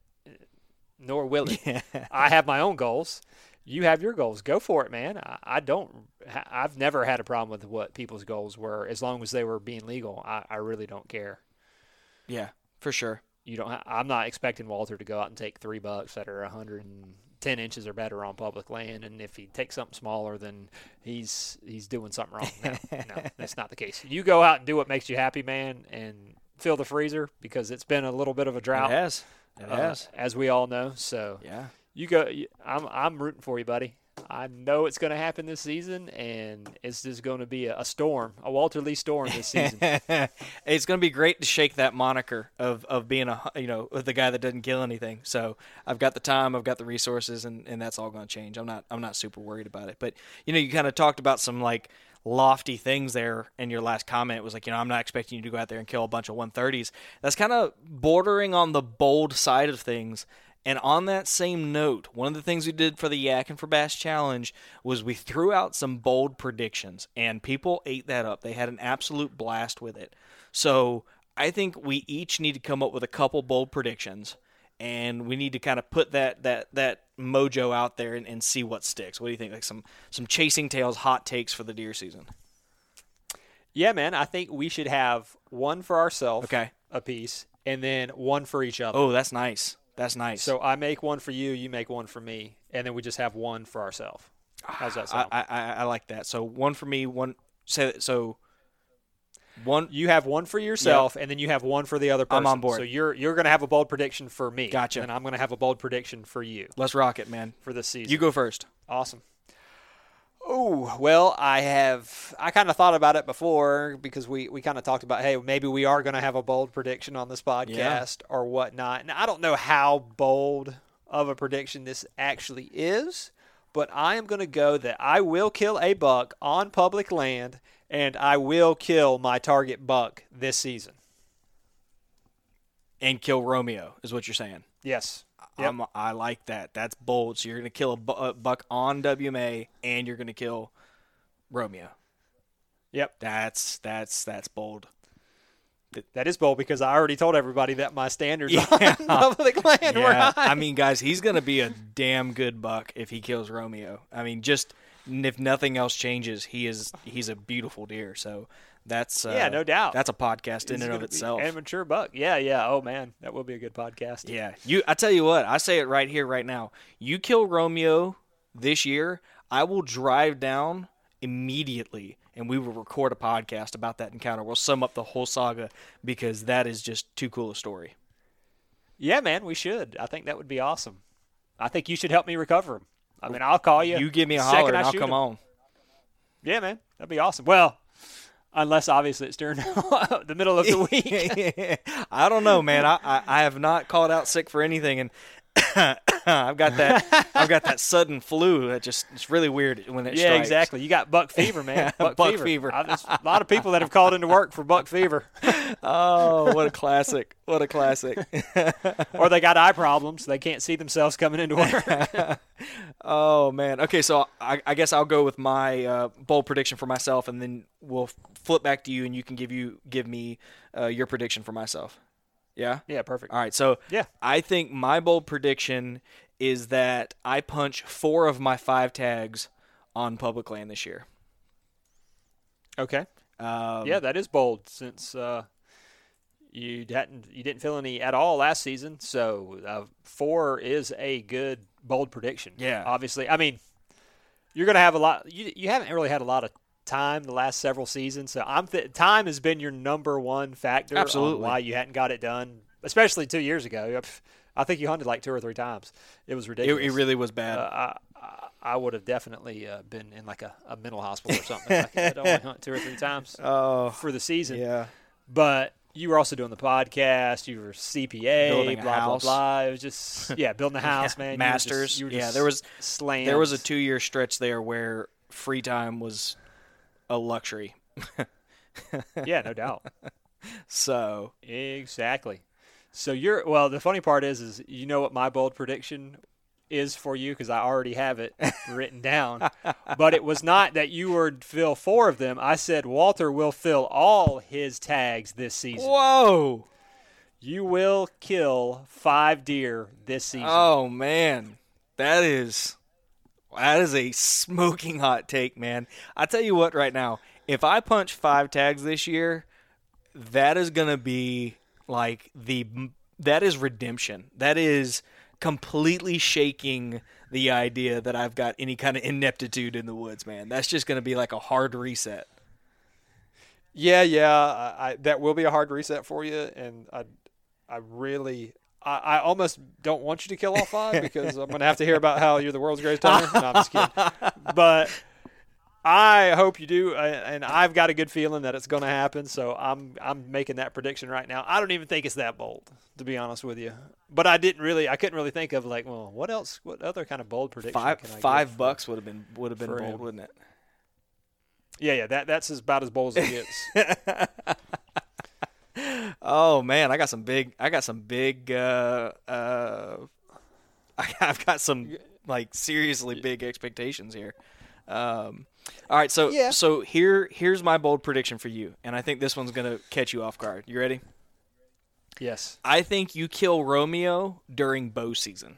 B: nor will it. I have my own goals. You have your goals. Go for it, man. I, I don't. I've never had a problem with what people's goals were, as long as they were being legal. I, I really don't care.
A: Yeah, for sure.
B: You don't. Ha- I'm not expecting Walter to go out and take three bucks that are 110 inches or better on public land, and if he takes something smaller, then he's he's doing something wrong. No, [laughs] no, that's not the case. You go out and do what makes you happy, man, and fill the freezer because it's been a little bit of a
A: It
B: drought,
A: has. It
B: uh,
A: has.
B: as we all know. So
A: Yeah.
B: you go. I'm I'm rooting for you, buddy. I know it's going to happen this season, and it's just going to be a, storm, a Walter Lee storm this season. [laughs]
A: it's going to be great to shake that moniker of, of being a you know the guy that doesn't kill anything. So I've got the time, I've got the resources, and, and that's all going to change. I'm not I'm not super worried about it. But you know, you kind of talked about some like lofty things there in your last comment. Was like you know I'm not expecting you to go out there and kill a bunch of 130s. That's kind of bordering on the bold side of things. And on that same note, one of the things we did for the Yak and for Bass Challenge was we threw out some bold predictions, and people ate that up. They had an absolute blast with it. So I think we each need to come up with a couple bold predictions, and we need to kind of put that that that mojo out there and, and see what sticks. What do you think? Like some some chasing tails hot takes for the deer season.
B: Yeah, man. I think we should have one for ourselves,
A: Okay.
B: a piece, and then one for each other.
A: Oh, that's nice. That's nice.
B: So I make one for you, you make one for me, and then we just have one for ourselves. How's that
A: I,
B: sound?
A: I I I like that. So one for me, one say so. One
B: you have one for yourself, and then you have one for the other person.
A: I'm on board.
B: So you're you're going to have a bold prediction for me.
A: Gotcha.
B: And I'm going to have a bold prediction for you
A: let's rock it, man.
B: for this season.
A: You go first.
B: Awesome. Oh, well, I have I kind of thought about it before because we, we kind of talked about hey maybe we are going to have a bold prediction on this podcast or whatnot. And I don't know how bold of a prediction this actually is, but I am going to go that I will kill a buck on public land and I will kill my target buck this season.
A: And kill Romeo is what you're saying.
B: Yes. Yep.
A: I'm, I like that. That's bold. So you're going to kill a, bu- a buck on WMA, and you're going to kill Romeo.
B: Yep.
A: That's that's that's bold.
B: That is bold because I already told everybody that my standards
A: Yeah.
B: on public land were
A: Yeah,
B: high.
A: I mean, guys, he's going to be a damn good buck if he kills Romeo. I mean, just if nothing else changes, he is he's a beautiful deer. So that's uh,
B: Yeah, no doubt.
A: That's a podcast in and of itself.
B: an mature buck. Yeah, yeah. Oh man, that will be a good podcast.
A: Yeah, you. I tell you what, I say it right here, right now. You kill Romeo this year, I will drive down immediately, and we will record a podcast about that encounter. We'll sum up the whole saga because that is just too cool a story.
B: Yeah, man, we should. I think that would be awesome. I think you should help me recover him. I mean, I'll call you.
A: You give me a holler, and I'll come
B: him.
A: on.
B: Yeah, man, that'd be awesome. Well, unless obviously it's during [laughs] the middle of the [laughs] week.
A: I don't know, man. I, I I have not called out sick for anything, and I've got that. I've got that sudden flu that just it's really weird when it
B: yeah,
A: strikes.
B: exactly. You got buck fever, man. [laughs] Buck,
A: Buck
B: fever.
A: fever.
B: I- a lot of people that have called into work for buck fever, [laughs]
A: Oh, what a classic! What a classic! [laughs]
B: or they got eye problems. They can't see themselves coming into work.
A: Oh man. Okay, so I, I guess I'll go with my uh, bold prediction for myself, and then we'll flip back to you, and you can give you give me uh, your prediction for myself. Yeah.
B: yeah, perfect.
A: All right. So
B: Yeah.
A: I think my bold prediction is that I punch four of my five tags on public land this year.
B: Okay.
A: Um,
B: yeah, that is bold since uh, you didn't you didn't feel any at all last season. So uh, four is a good bold prediction.
A: Yeah.
B: obviously. I mean, you're going to have a lot. You you haven't really had a lot of time the last several seasons. So I'm th- time has been your number one factor
A: Absolutely.
B: why you hadn't got it done, especially two years ago. I think you hunted like two or three times. It was ridiculous.
A: it really was bad.
B: Uh, I, I, would have definitely uh, been in like a, a mental hospital or something. I could only hunt two or three [laughs] times
A: oh,
B: for the season.
A: yeah.
B: But you were also doing the podcast. You were CPA.
A: Building a
B: blah
A: house.
B: blah blah. It was just [laughs] yeah, building a house, man. You were just-
A: Masters.
B: You were
A: Yeah, there was-
B: slams.
A: There was a two-year stretch there where free time was a luxury.
B: yeah, no doubt. [laughs]
A: So
B: Exactly. So you're well. The funny part is, is you know what my bold prediction is for you because I already have it written down. But it was not that you would fill four of them. I said Walter will fill all his tags this season.
A: whoa.
B: You will kill five deer this season.
A: Oh man, that is that is a smoking hot take, man. I tell you what, right now, if I punch five tags this year, that is gonna be like the that is redemption. That is completely shaking the idea that I've got any kind of ineptitude in the woods, man. That's just gonna be like a hard reset.
C: Yeah, yeah, I, I, that will be a hard reset for you, and I, I really, I, I almost don't want you to kill all [laughs] five because I'm gonna have to hear about how you're the world's greatest hunter. No, I'm just kidding. [laughs]
B: but I hope you do, uh, and I've got a good feeling that it's going to happen. So I'm I'm making that prediction right now. I don't even think it's that bold, to be honest with you. But I didn't really, I couldn't really think of like, well, what else? What other kind of bold prediction?
A: Five
B: can I
A: five
B: for-
A: bucks would have been would have been bold,
B: him.
A: wouldn't it?
B: Yeah, yeah, that that's about as bold as it gets. [laughs]
A: Oh man, I got some big. I got some big. Uh, uh, [laughs] I, I've got some like seriously big expectations here. Um, all right, so
C: Yeah.
A: so here here's my bold prediction for you, and I think this one's gonna catch you off guard. You ready?
B: yes.
A: I think you kill Romeo during bow season.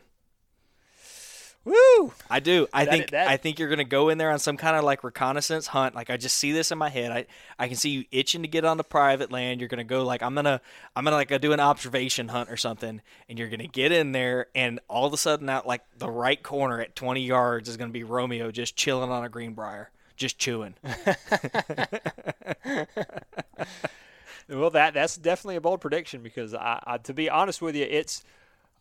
B: Woo!
A: I do. I
B: That-
A: think
B: that-
A: I think you're gonna go in there on some kind of like reconnaissance hunt. Like I just see this in my head. I I can see you itching to get onto private land. You're gonna go like I'm gonna I'm gonna like do an observation hunt or something, and you're gonna get in there, and all of a sudden out like the right corner at 20 yards is gonna be Romeo just chilling on a greenbrier, just chewing. [laughs] [laughs]
B: Well, that that's definitely a bold prediction because I, I to be honest with you, it's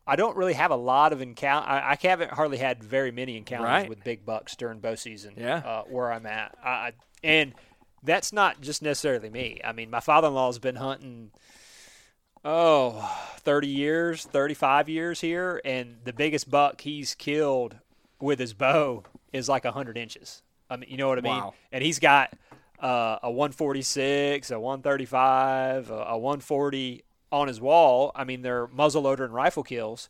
B: I don't really have a lot of encounter. I, I haven't hardly had very many encounters
A: Right.
B: with big bucks during bow season.
A: Yeah.
B: uh, where I'm at, I, and that's not just necessarily me. I mean, my father-in-law's been hunting. Oh, 30 years, 35 years here, and the biggest buck he's killed with his bow is like 100 inches. I mean, you know what I mean?
A: Wow.
B: And he's got uh, a 146, a 135, a, a 140 on his wall. I mean, they're muzzleloader and rifle kills,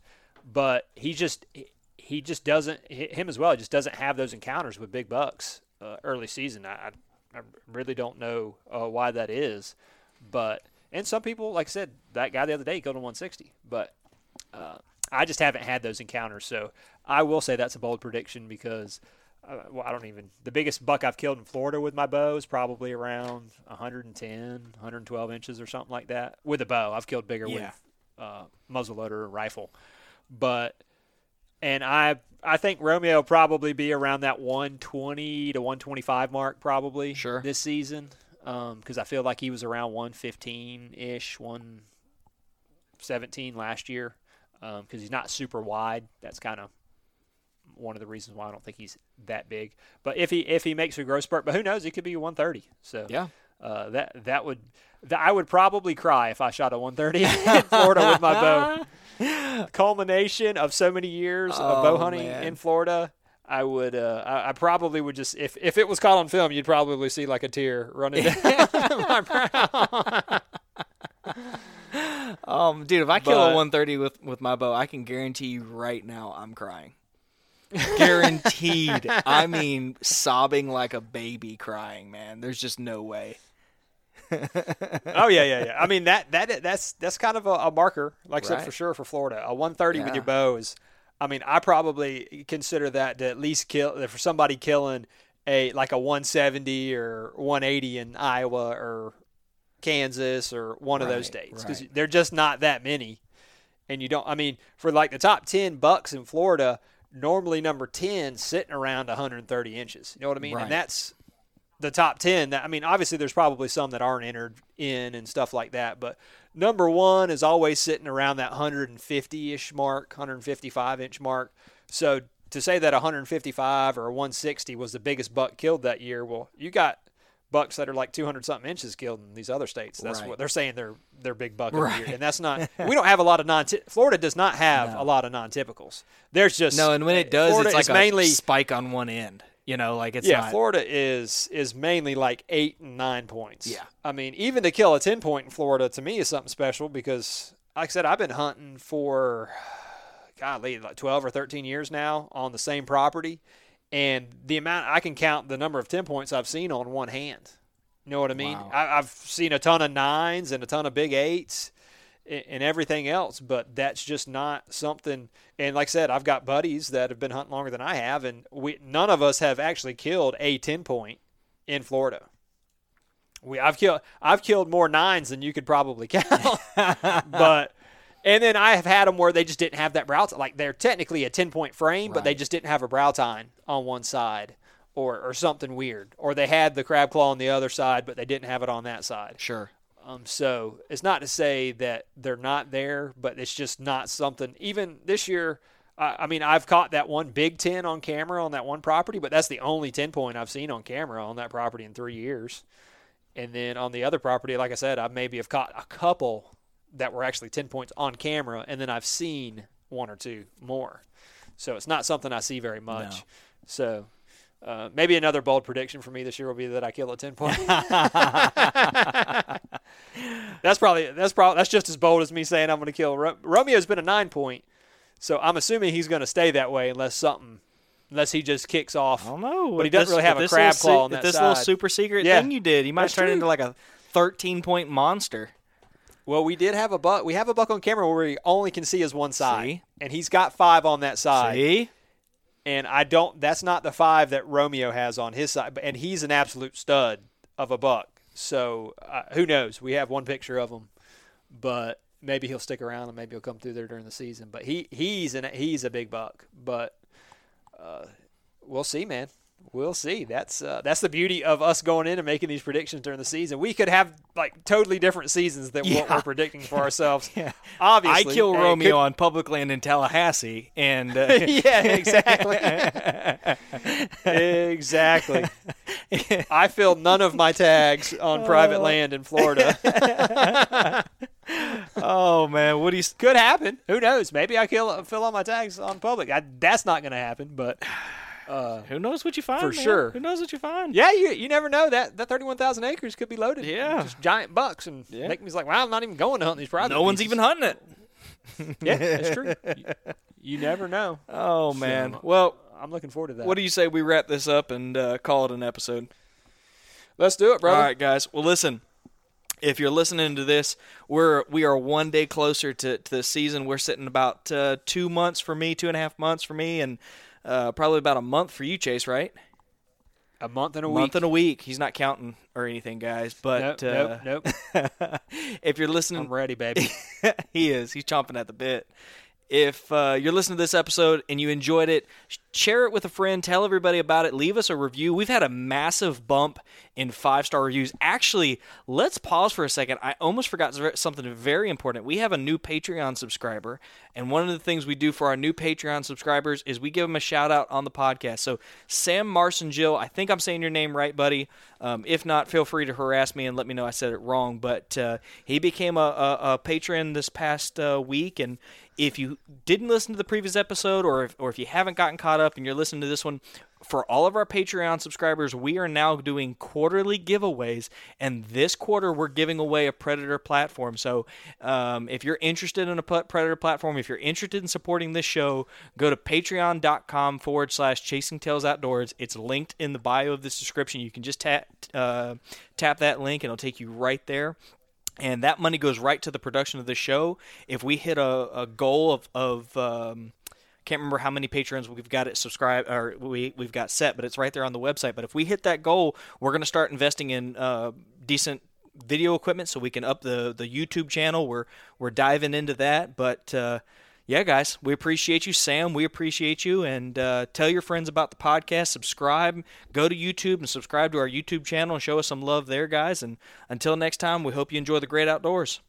B: but he just he just doesn't him as well. Just doesn't have those encounters with big bucks uh, early season. I I I really don't know uh, why that is, but and some people, like I said, that guy the other day killed a 160, but uh, I just haven't had those encounters. So I will say that's a bold prediction because. Uh, well, I don't even. The biggest buck I've killed in Florida with my bow is probably around 110, 112 inches or something like that with a bow. I've killed bigger
A: Yeah.
B: with uh, muzzleloader or rifle, but and I I think Romeo will probably be around that 120 to 125 mark probably
A: Sure.
B: this season because I feel like he was around 115 ish, 117 last year because he's not super wide. That's kind of one of the reasons why I don't think he's that big. But if he if he makes a growth spurt, but who knows? He could be 130. So
A: Yeah.
B: uh, that that would that I would probably cry if I shot a 130 [laughs] in Florida with my bow. [laughs] culmination of so many years of
A: Oh,
B: bow hunting
A: man.
B: in Florida, I would, uh, I, I probably would just, if if it was caught on film, you'd probably see like a tear running down [laughs] my brow.
A: Um, dude, if I kill a 130 with with my bow, I can guarantee you right now I'm crying. Guaranteed. I mean, sobbing like a baby crying, man. There's just no way.
B: oh yeah, yeah, yeah. I mean that that that's that's kind of a, a marker, like I said for sure for Florida. A 130 with your bow is, I mean, I probably consider that to at least kill for somebody killing a like a 170 or 180 in Iowa or Kansas or one of those states because
A: right.
B: they're just not that many, and you don't. I mean, for like the top 10 bucks in Florida, normally number 10 sitting around 130 inches. You know what I mean?
A: Right.
B: And that's the top 10 that i mean obviously there's probably some that aren't entered in and stuff like that but number one is always sitting around that 150-ish mark 155 inch mark so to say that 155 or 160 was the biggest buck killed that year well you got bucks that are like 200 something inches killed in these other states that's
A: Right.
B: what they're saying they're they're big buck of the
A: Right.
B: year and that's not [laughs] we don't have a lot of non florida does not have
A: No.
B: a lot of non-typicals there's just
A: No, and when it does,
B: Florida
A: it's like a
B: mainly
A: spike on one end. You know, like it's
B: yeah,
A: not.
B: Florida is is mainly like eight and nine points.
A: Yeah.
B: I mean, even to kill a ten point in Florida to me is something special because, like I said, I've been hunting for, golly, like twelve or thirteen years now on the same property, and the amount I can count the number of ten points I've seen on one hand. You know what I mean?
A: Wow.
B: I, I've seen a ton of nines and a ton of big eights and and everything else, but that's just not something. And like I said, I've got buddies that have been hunting longer than I have, and we none of us have actually killed a ten point in Florida. We I've killed I've killed more nines than you could probably [laughs] count, [laughs] but. And then I have had them where they just didn't have that brow. Like they're technically a 10 point frame, but they just didn't have a brow tine on one side or, or something weird. Or they had the crab claw on the other side, but they didn't have it on that side.
A: Sure.
B: Um, so it's not to say that they're not there, but it's just not something. Even this year, I, I mean, I've caught that one big ten on camera on that one property, but that's the only ten point I've seen on camera on that property in three years. And then on the other property, like I said, I maybe have caught a couple that were actually ten points on camera, and then I've seen one or two more. So it's not something I see very much.
A: No.
B: So. Uh, maybe another bold prediction for me this year will be that I kill a ten point. [laughs] That's probably that's probably that's just as bold as me saying I'm going to kill Ro- Romeo's been a nine point, so I'm assuming he's going to stay that way unless something, unless he just kicks off.
A: I don't know.
B: But he doesn't
A: this-
B: really have a crab claw
A: se-
B: on that
A: this little super secret
B: Yeah,
A: thing you did, he might
B: that's
A: turn
B: true.
A: into like a 13 point monster.
B: Well, we did have a buck. We have a buck on camera where we only can see his one side,
A: See?
B: and he's got five on that side.
A: See?
B: And I don't. That's not the five that Romeo has on his side, and he's an absolute stud of a buck. So uh, who knows? We have one picture of him, but maybe he'll stick around and maybe he'll come through there during the season. But he he's an he's a big buck. But uh, we'll see, man. We'll see. That's uh, that's the beauty of us going in and making these predictions during the season. We could have like totally different seasons than what we're predicting for [laughs] ourselves.
A: Yeah.
B: Obviously,
A: I kill Romeo
B: could-
A: on public land in Tallahassee, and uh, [laughs]
B: yeah, [laughs] exactly. exactly. I fill none of my tags on private land in Florida.
A: oh man, what do
B: Could happen. Who knows? Maybe I kill fill all my tags on public. I, that's not going to happen. But [sighs] [sighs] [sighs] uh,
A: Who knows what you find?
B: For
A: man?
B: sure.
A: Who knows what you find?
B: yeah, you you never know that that thirty one thousand acres could be loaded.
A: Yeah.
B: just giant bucks and
A: Yeah.
B: make me like, wow, I'm not even going to hunt these private.
A: No one's even hunting it. [laughs]
B: Yeah, that's true. [laughs] you, you never know.
A: Oh man.
B: So-
A: Well,
B: I'm looking forward to that.
A: what do you say we wrap this up and uh, call it an episode?
B: Let's do it, bro.
A: All right, guys. Well, listen. If you're listening to this, we're we are one day closer to, to the season. We're sitting about uh, two months for me, two and a half months for me, and uh, probably about a month for you, Chase. Right?
B: A month and a
A: A
B: week.
A: month and a week. He's not counting or anything, guys. But
B: nope, nope,
A: uh,
B: nope. [laughs]
A: if you're listening,
B: I'm ready, baby. [laughs]
A: he is. He's chomping at the bit. If uh, you're listening to this episode and you enjoyed it, share it with a friend, tell everybody about it, leave us a review. We've had a massive bump in five star reviews. Actually, let's pause for a second. I almost forgot something very important. We have a new Patreon subscriber, and one of the things we do for our new Patreon subscribers is we give them a shout out on the podcast. So, Sam Marson Jill, I think I'm saying your name right, buddy. Um, if not, feel free to harass me and let me know I said it wrong. But uh, he became a, a, a, patron this past uh, week, and if you didn't listen to the previous episode, or if, or if you haven't gotten caught up and you're listening to this one, for all of our Patreon subscribers, we are now doing quarterly giveaways, and this quarter we're giving away a Predator platform. So, um, if you're interested in a Predator platform, if you're interested in supporting this show, go to patreon.com forward slash Chasing Tails Outdoors. It's linked in the bio of this description. You can just tap uh, tap that link, and it'll take you right there and that money goes right to the production of the show. If we hit a, a goal of, of um, can't remember how many patrons we've got it subscribe or we we've got set, but it's right there on the website. But if we hit that goal, we're going to start investing in uh, decent video equipment so we can up the the YouTube channel. We're we're diving into that, but. Uh, yeah, guys, we appreciate you. Sam, we appreciate you. And uh, tell your friends about the podcast. Subscribe. Go to YouTube and subscribe to our YouTube channel and show us some love there, guys. And until next time, we hope you enjoy the great outdoors.